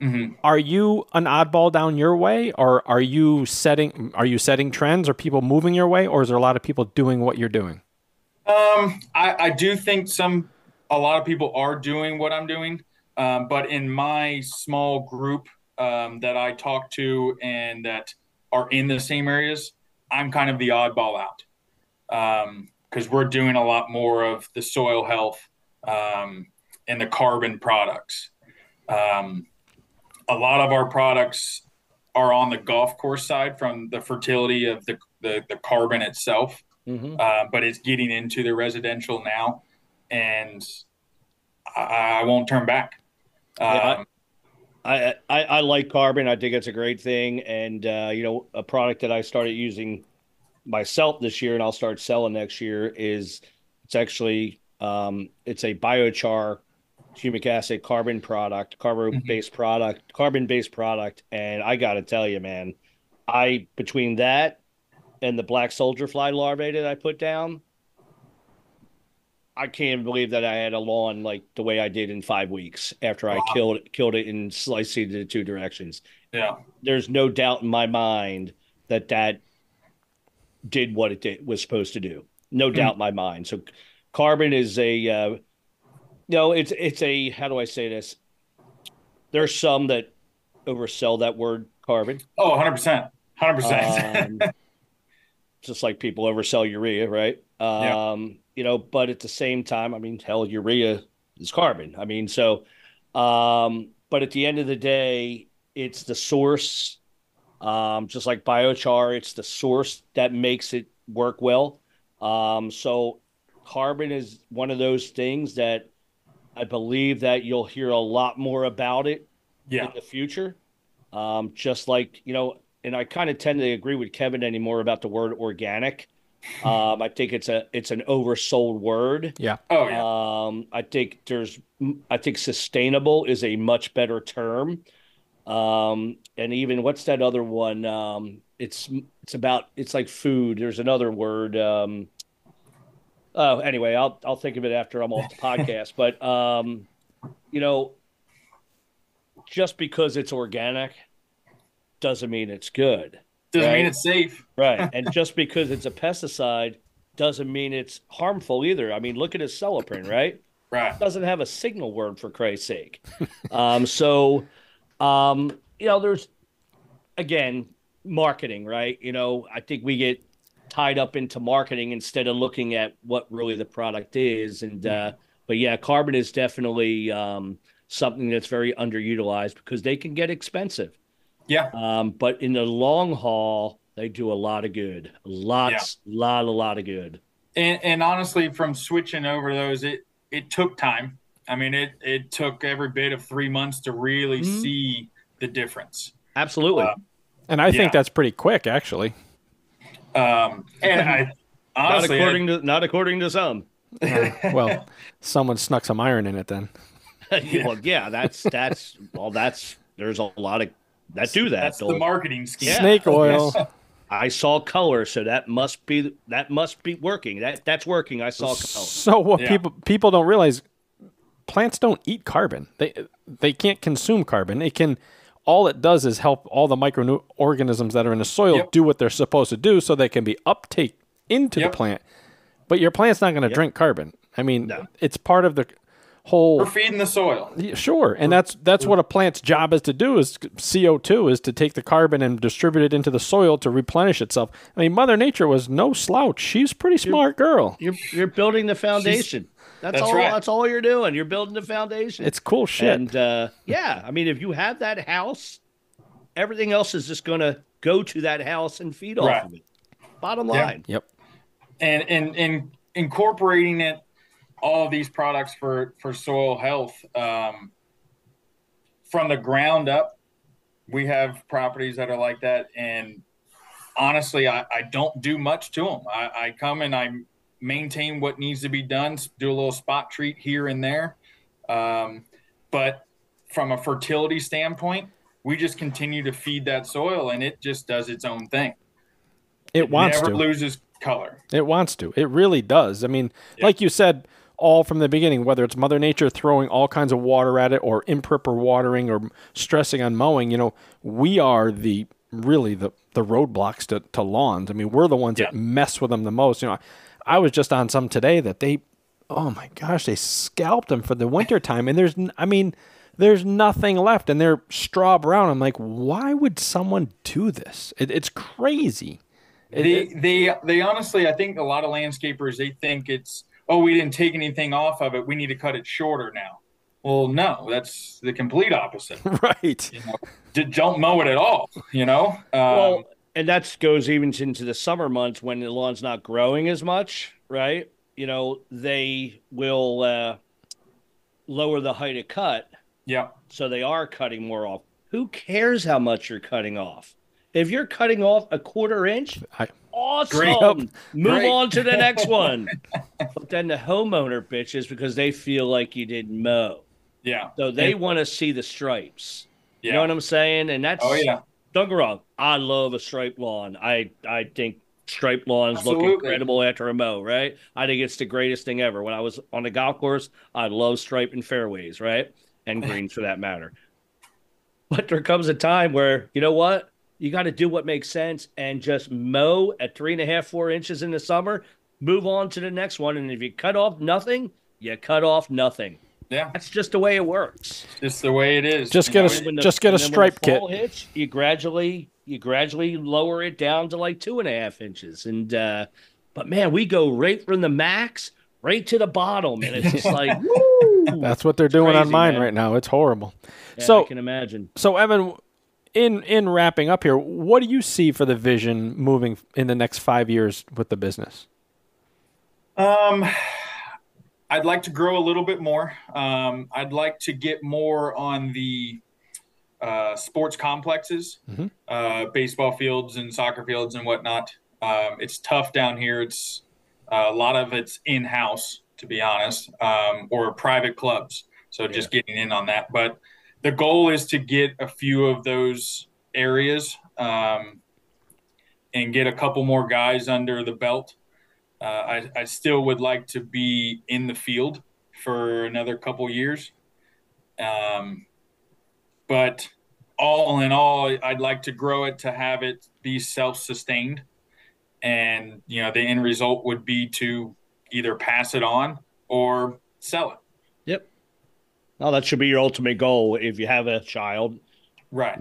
Mm-hmm. Are you an oddball down your way, or are you setting are you setting trends? Are people moving your way, or is there a lot of people doing what you're doing? Um, I, I do think some a lot of people are doing what I'm doing, um, but in my small group um, that I talk to and that are in the same areas, I'm kind of the oddball out because um, we're doing a lot more of the soil health um, and the carbon products. Um, a lot of our products are on the golf course side from the fertility of the the, the carbon itself, Mhm. uh, but it's getting into the residential now, and I, I won't turn back. Yeah, I- Um, I, I I like carbon. I think it's a great thing, and uh, you know, a product that I started using myself this year, and I'll start selling next year is it's actually um, it's a biochar humic acid carbon product, carbon based product, carbon based product, and I got to tell you, man, I between that and the black soldier fly larvae that I put down. I can't believe that I had a lawn like the way I did in five weeks after I Wow. killed killed it and sliced it into two directions. yeah, There's no doubt in my mind that that did what it did, was supposed to do. No doubt in my mind. So, carbon is a uh, no. It's it's a how do I say this? There's some that oversell that word carbon. oh, 100 percent, hundred percent. Um, just like people oversell urea, right? Um, Yeah. You know, but at the same time, I mean, hell, urea is carbon. I mean, so, um, but at the end of the day, it's the source. Um, just like biochar, it's the source that makes it work well. Um, so carbon is one of those things that I believe that you'll hear a lot more about it Yeah, in the future. Um, just like, you know, and I kind of tend to agree with Kevin anymore about the word organic. Um, I think it's a it's an oversold word. Yeah. oh yeah, Um, I think there's I think sustainable is a much better term. Um, and even what's that other one? Um, it's it's about it's like food. There's another word. Um, oh, anyway, I'll I'll think of it after I'm off the podcast. But um, you know, just because it's organic doesn't mean it's good. Doesn't mean it's safe. Right. and just because it's a pesticide doesn't mean it's harmful either. I mean, look at Acelepryn, right? Right. Doesn't have a signal word for Christ's sake. um, so, um, you know, there's again marketing, right? You know, I think we get tied up into marketing instead of looking at what really the product is. And uh, but yeah, carbon is definitely um, something that's very underutilized because they can get expensive. Yeah, Um, but in the long haul, they do a lot of good. Lots, lot, a lot of good. and and honestly, from switching over those, it it took time. I mean, it it took every bit of three months to really Mhm. see the difference. Absolutely. Uh, And I Yeah. think that's pretty quick, actually. Um, and I honestly, not honestly, according to not according to some. Well, someone snuck some iron in it then. well, yeah, that's that's well, that's there's a lot of that do that. that's the marketing scheme. Yeah. Snake oil. I saw color, so that must be that must be working. That that's working. I saw color. So what Yeah. people people don't realize plants don't eat carbon. They they can't consume carbon. It can all it does is help all the microorganisms that are in the soil Yep. do what they're supposed to do so they can be uptake into Yep. the plant. But your plant's not going to drink carbon. I mean, No. it's part of the whole We're feeding the soil. Yeah, Sure, and that's that's what a plant's job is to do. Is CO two is to take the carbon and distribute it into the soil to replenish itself. I mean, Mother Nature was no slouch. She's a pretty smart girl. You're you're building the foundation. That's, That's all. right. That's all you're doing. You're building the foundation. It's cool shit. And uh, yeah, I mean, if you have that house, everything else is just going to go to that house and feed off of it. Bottom Yeah. line. yep. and and and incorporating it all of these products for for soil health. Um, from the ground up we have properties that are like that. And honestly i, I don't do much to them I, I come and i maintain what needs to be done do a little spot treat here and there. Um, but from a fertility standpoint we just continue to feed that soil and it just does its own thing. It wants to never to. loses color. It wants to. It really does. I mean, like you said, all from the beginning, whether it's Mother Nature throwing all kinds of water at it or improper watering or stressing on mowing, you know, we are the really the, the roadblocks to, to lawns. I mean, we're the ones that mess with them the most. You know, I was just on some today that they, oh my gosh, they scalped them for the winter time. And there's, I mean, there's nothing left and they're straw brown. I'm like, why would someone do this? It, it's crazy. It- they they they honestly i think a lot of landscapers they think it's oh we didn't take anything off of it we need to cut it shorter now Well, no, that's the complete opposite. right. You know, D- don't mow it at all. You know. Um, Well, and that goes even into the summer months when the lawn's not growing as much, right? You know, they will uh, lower the height of cut, yeah. so they are cutting more off. Who cares how much you're cutting off? If you're cutting off a quarter inch, I, awesome. Great. Move Great. on to the next one. but then the homeowner bitches because they feel like you didn't mow. Yeah. So they want to see the stripes. Yeah. You know what I'm saying? And that's oh yeah. don't get wrong. I love a striped lawn. I I think striped lawns look incredible after a mow, right? I think it's the greatest thing ever. When I was on the golf course, I love striping fairways, right? And greens for that matter. But there comes a time where, you know what? You got to do what makes sense and just mow at three and a half, four inches in the summer, move on to the next one. And if you cut off nothing, you cut off nothing. Yeah. That's just the way it works. Just the way it is. Just you get a- the- Just get a and then when stripe the fall Hits, you gradually you gradually lower it down to like two and a half inches. And uh but man, we go right from the max right to the bottom. And it's just like woo! that's what they're doing on mine man. right now. It's horrible. Yeah, so I can imagine. So Evan, in in wrapping up here, what do you see for the vision moving in the next five years with the business? Um, I'd like to grow a little bit more. Um, I'd like to get more on the uh, sports complexes, Mhm. uh, baseball fields and soccer fields and whatnot. Um, it's tough down here. It's uh, a lot of it's in house, to be honest, um, or private clubs. So just getting in on that. But the goal is to get a few of those areas um, and get a couple more guys under the belt. Uh, I, I still would like to be in the field for another couple years. Um, but all in all, I'd like to grow it to have it be self sustained. And, you know, the end result would be to either pass it on or sell it. Yep. Oh, that should be your ultimate goal if you have a child, Right.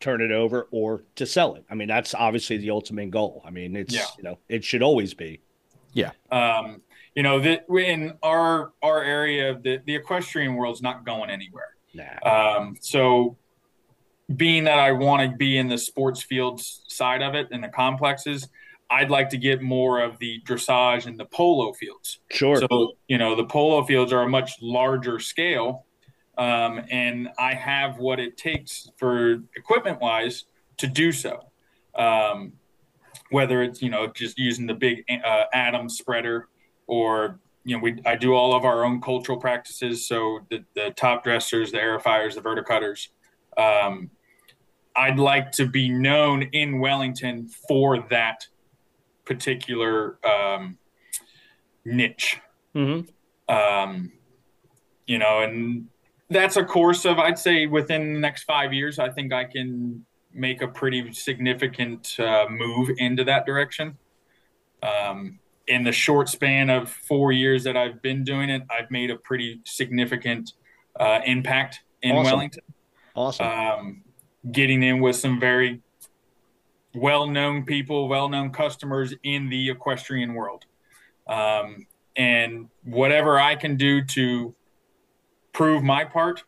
turn it over or to sell it. I mean, that's obviously the ultimate goal. I mean, it's Yeah. you know, it should always be. Yeah. Um, you know, that in our, our area, the, the equestrian world's not going anywhere. Nah. Um, so, being that I want to be in the sports fields side of it and the complexes, I'd like to get more of the dressage and the polo fields. Sure. So, you know, the polo fields are a much larger scale, um, and I have what it takes for equipment wise to do so. Um, whether it's you know just using the big uh, atom spreader or you know we I do all of our own cultural practices. So the, the top dressers, the aerifiers, the verticutters. Um, I'd like to be known in Wellington for that particular um, niche Mhm. um, you know, and that's a course of I'd say within the next five years, I think I can make a pretty significant uh, move into that direction. Um, in the short span of four years that I've been doing it, I've made a pretty significant uh, impact in Awesome. Wellington. Awesome. Um, getting in with some very well-known people, well-known customers in the equestrian world. Um, and whatever I can do to prove my part,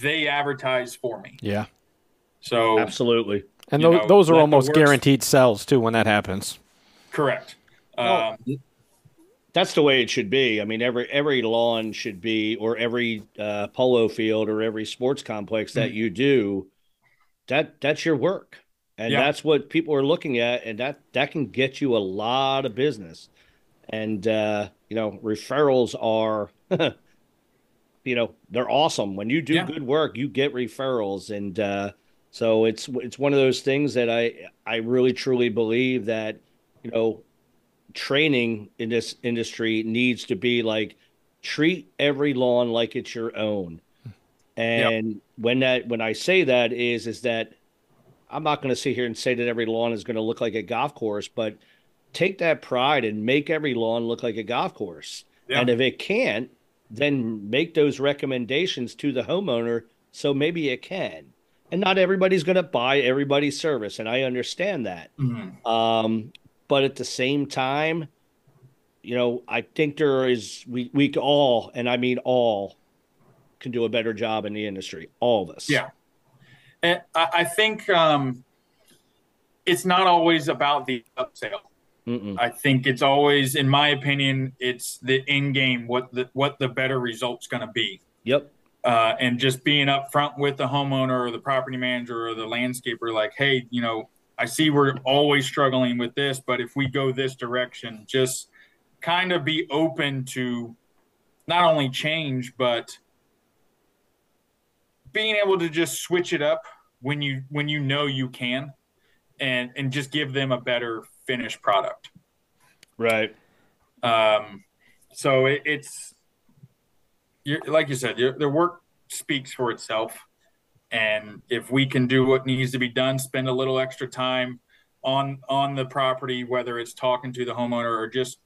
they advertise for me. Yeah, So Absolutely. and You tho- know, those are almost works- guaranteed sells too when that happens. correct. Well, Um, That's the way it should be. I mean, every every lawn should be, or every uh, polo field, or every sports complex that you do, that that's your work, and Yeah. that's what people are looking at, and that that can get you a lot of business. And uh, you know, referrals are, you know, they're awesome. When you do Yeah. good work, you get referrals, and uh, so it's it's one of those things that I I really truly believe that you know training in this industry needs to be like treat every lawn like it's your own. And when that when I say that is is that I'm not going to sit here and say that every lawn is going to look like a golf course, but take that pride and make every lawn look like a golf course. Yeah. And if it can't, then make those recommendations to the homeowner so maybe it can. And not everybody's going to buy everybody's service, and I understand that. mhm. Um, but at the same time, you know, I think there is we we all, and I mean all, can do a better job in the industry. All of us. Yeah. And I, I think um, it's not always about the upsell. Mm-mm. I think it's always, in my opinion, it's the end game what the what the better result's going to be, Yep. uh, and just being upfront with the homeowner or the property manager or the landscaper, like, hey, you know, I see we're always struggling with this, but if we go this direction, just kind of be open to not only change but being able to just switch it up when you when you know you can and and just give them a better finished product. Right. um so it, it's you're, like you said the work speaks for itself. And if we can do what needs to be done spend a little extra time on on the property whether it's talking to the homeowner or just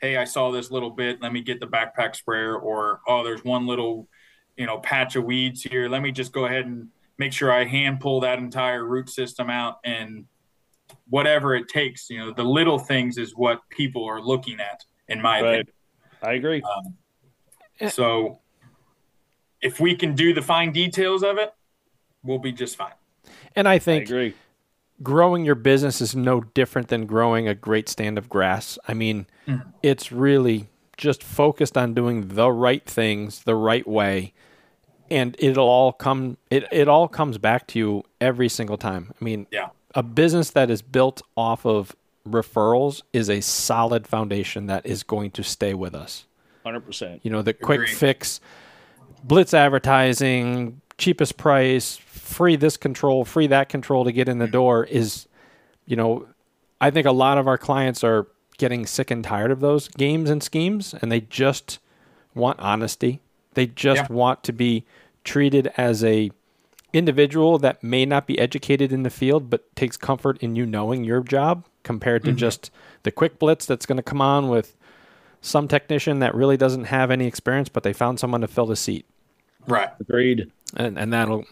hey i saw this little bit let me get the backpack sprayer or oh there's one little you know patch of weeds here. Let me just go ahead and make sure i hand pull that entire root system out and whatever it takes you know the little things is what people are looking at in my Right. opinion I agree. so if we can do the fine details of it we'll be just fine And I I think agree. growing your business is no different than growing a great stand of grass. I mean, Mm-hmm. it's really just focused on doing the right things the right way and it'll all come it, it all comes back to you every single time. I mean, yeah a business that is built off of referrals is a solid foundation that is going to stay with us. Hundred percent. You know, the quick Agreed. fix, blitz advertising, cheapest price, free this control, free that control to get in the mm-hmm. door is, you know, I think a lot of our clients are getting sick and tired of those games and schemes and they just want honesty. They just Yeah. want to be treated as a individual that may not be educated in the field but takes comfort in you knowing your job compared to mm-hmm. just the quick blitz that's going to come on with some technician that really doesn't have any experience but they found someone to fill the seat. Right. Agreed. and and that'll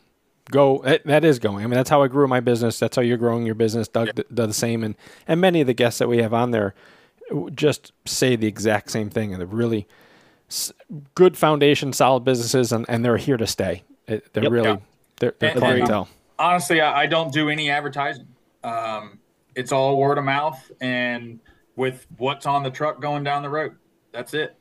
go that, that is going. I mean that's how i grew my business. That's how you're growing your business. Doug d- does the same. And and many of the guests that we have on there just say the exact same thing. And they're really good foundation solid businesses and, and they're here to stay. It- they're Yep. really Yeah. They're, they're And- and- honestly I, I don't do any advertising. Um, it's all word of mouth and with what's on the truck going down the road. That's it.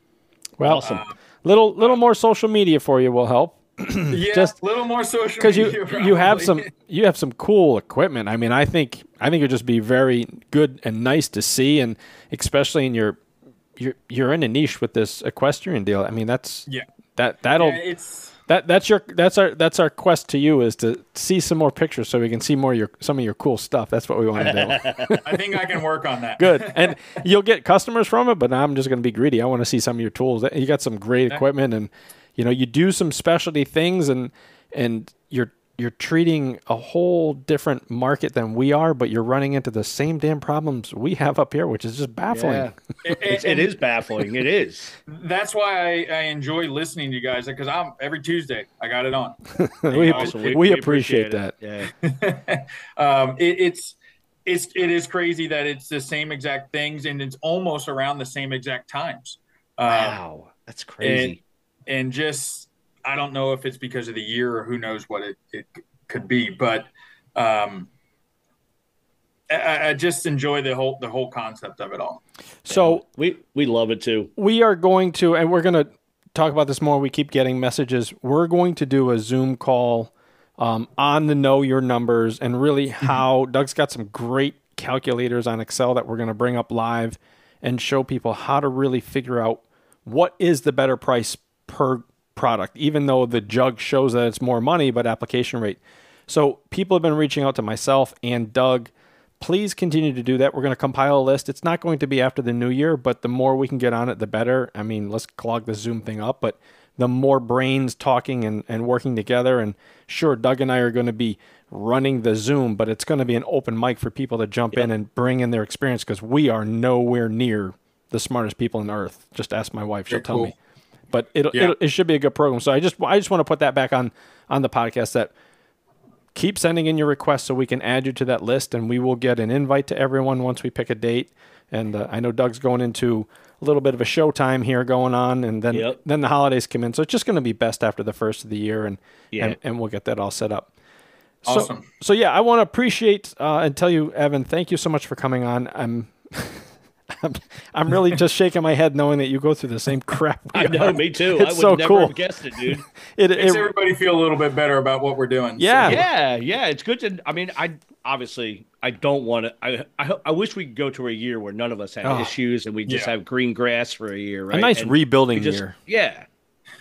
Well Awesome. little little more social media for you will help. Yeah Just- a little more social because you media, you have some you have some cool equipment. I mean, I think I think it'd just be very good and nice to see, and especially in your you're you're in a niche with this equestrian deal. I mean, that's yeah. that that'll Yeah, it's that that's your that's our that's our quest to you is to see some more pictures so we can see more your some of your cool stuff. That's what we want to do. i think i can work on that good, and you'll get customers from it. But I'm just going to be greedy. I want to see some of your tools. You got some great equipment, and you know you do some specialty things, and and you're you're treating a whole different market than we are, but you're running into the same damn problems we have up here, which is just baffling. Yeah. It- It's, it is baffling. It is. that's why I, I enjoy listening to you guys because i'm every tuesday i got it on we, Awesome. we, appreciate, that. it. Yeah. um, it, it's it's it is crazy that it's the same exact things and it's almost around the same exact times. Um, Wow. That's crazy. and just I don't know if it's because of the year or who knows what it, it could be, but um, I, I just enjoy the whole the whole concept of it all. So we we love it too. we are going to, and we're going to talk about this more. We keep getting messages. We're going to do a Zoom call um, on the know your numbers and really how Doug's got some great calculators on Excel that we're going to bring up live and show people how to really figure out what is the better price per product, even though the jug shows that it's more money, but application rate. So people have been reaching out to myself and Doug please continue to do that. We're going to compile a list. It's not going to be after the new year, but the more we can get on it, the better. I mean, let's clog the Zoom thing up, but the more brains talking and, and working together. And sure, Doug and I are going to be running the Zoom, but it's going to be an open mic for people to jump in and bring in their experience because we are nowhere near the smartest people on earth. Just ask my wife; she'll Very tell cool. me. But it'll, Yeah. it'll, it should be a good program. So I just I just want to put that back on on the podcast that keep sending in your requests so we can add you to that list, and we will get an invite to everyone once we pick a date. And uh, I know Doug's going into a little bit of a showtime here going on, and then Yep. then the holidays come in, so it's just going to be best after the first of the year, and Yeah. and, and we'll get that all set up. So, Awesome. So yeah, I want to appreciate uh, and tell you, Evan, thank you so much for coming on. I'm. I'm, I'm really just shaking my head knowing that you go through the same crap. I know, are. me too. It's I would so never cool. have guessed it, dude. It, Makes it, everybody feel a little bit better about what we're doing. So- Yeah. yeah, yeah, it's good to. I mean, I obviously I don't want to. I, I I wish we could go to a year where none of us had Oh. issues and we just Yeah. have green grass for a year, right? a nice And rebuilding just- year. Yeah.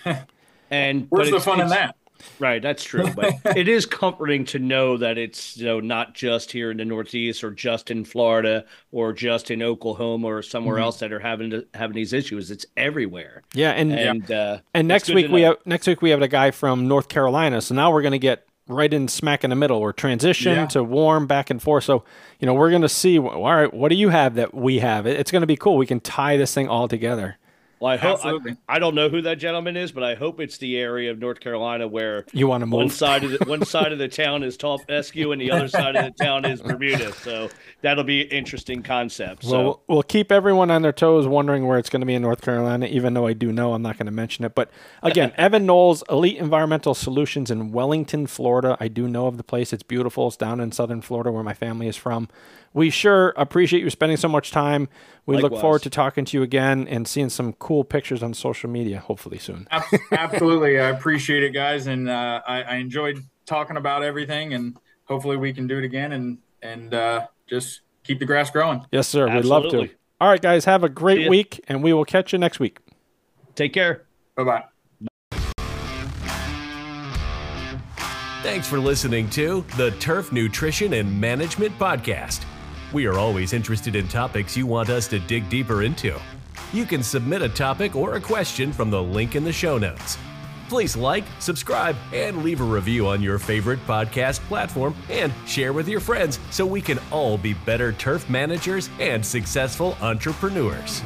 And Where's but the fun in that? Right, that's true. But it is comforting to know that it's you know not just here in the Northeast or just in Florida or just in Oklahoma or somewhere Mm-hmm. else that are having to, having these issues. It's everywhere. Yeah, and And uh, and next week we have next week we have a guy from North Carolina. So now we're going to get right in smack in the middle. We're transition Yeah. to warm back and forth. So you know we're going to see. All right, what do you have that we have? It's going to be cool. We can tie this thing all together. Well, I hope I, I don't know who that gentleman is, but I hope it's the area of North Carolina where You want to move. one move? side of the one side of the town is Tall Fescue and the other side of the town is Bermuda. So that'll be an interesting concept. So Well, we'll- we'll keep everyone on their toes, wondering where it's going to be in North Carolina. Even though I do know, I'm not going to mention it. But again, Evan Knowles, Elite Environmental Solutions in Wellington, Florida. I do know of the place. It's beautiful. It's down in southern Florida, where my family is from. We sure appreciate you spending so much time. We look forward to talking to you again and seeing some cool pictures on social media, hopefully soon. Absolutely. I appreciate it, guys. And uh, I, I enjoyed talking about everything. And hopefully we can do it again and, and uh, just keep the grass growing. Yes, sir. We'd love to. All right, guys. Have a great week, and we will catch you next week. take care. Bye bye. Thanks for listening to the Turf Nutrition and Management Podcast. We are always interested in topics you want us to dig deeper into. You can submit a topic or a question from the link in the show notes. Please like, subscribe, and leave a review on your favorite podcast platform and share with your friends so we can all be better turf managers and successful entrepreneurs.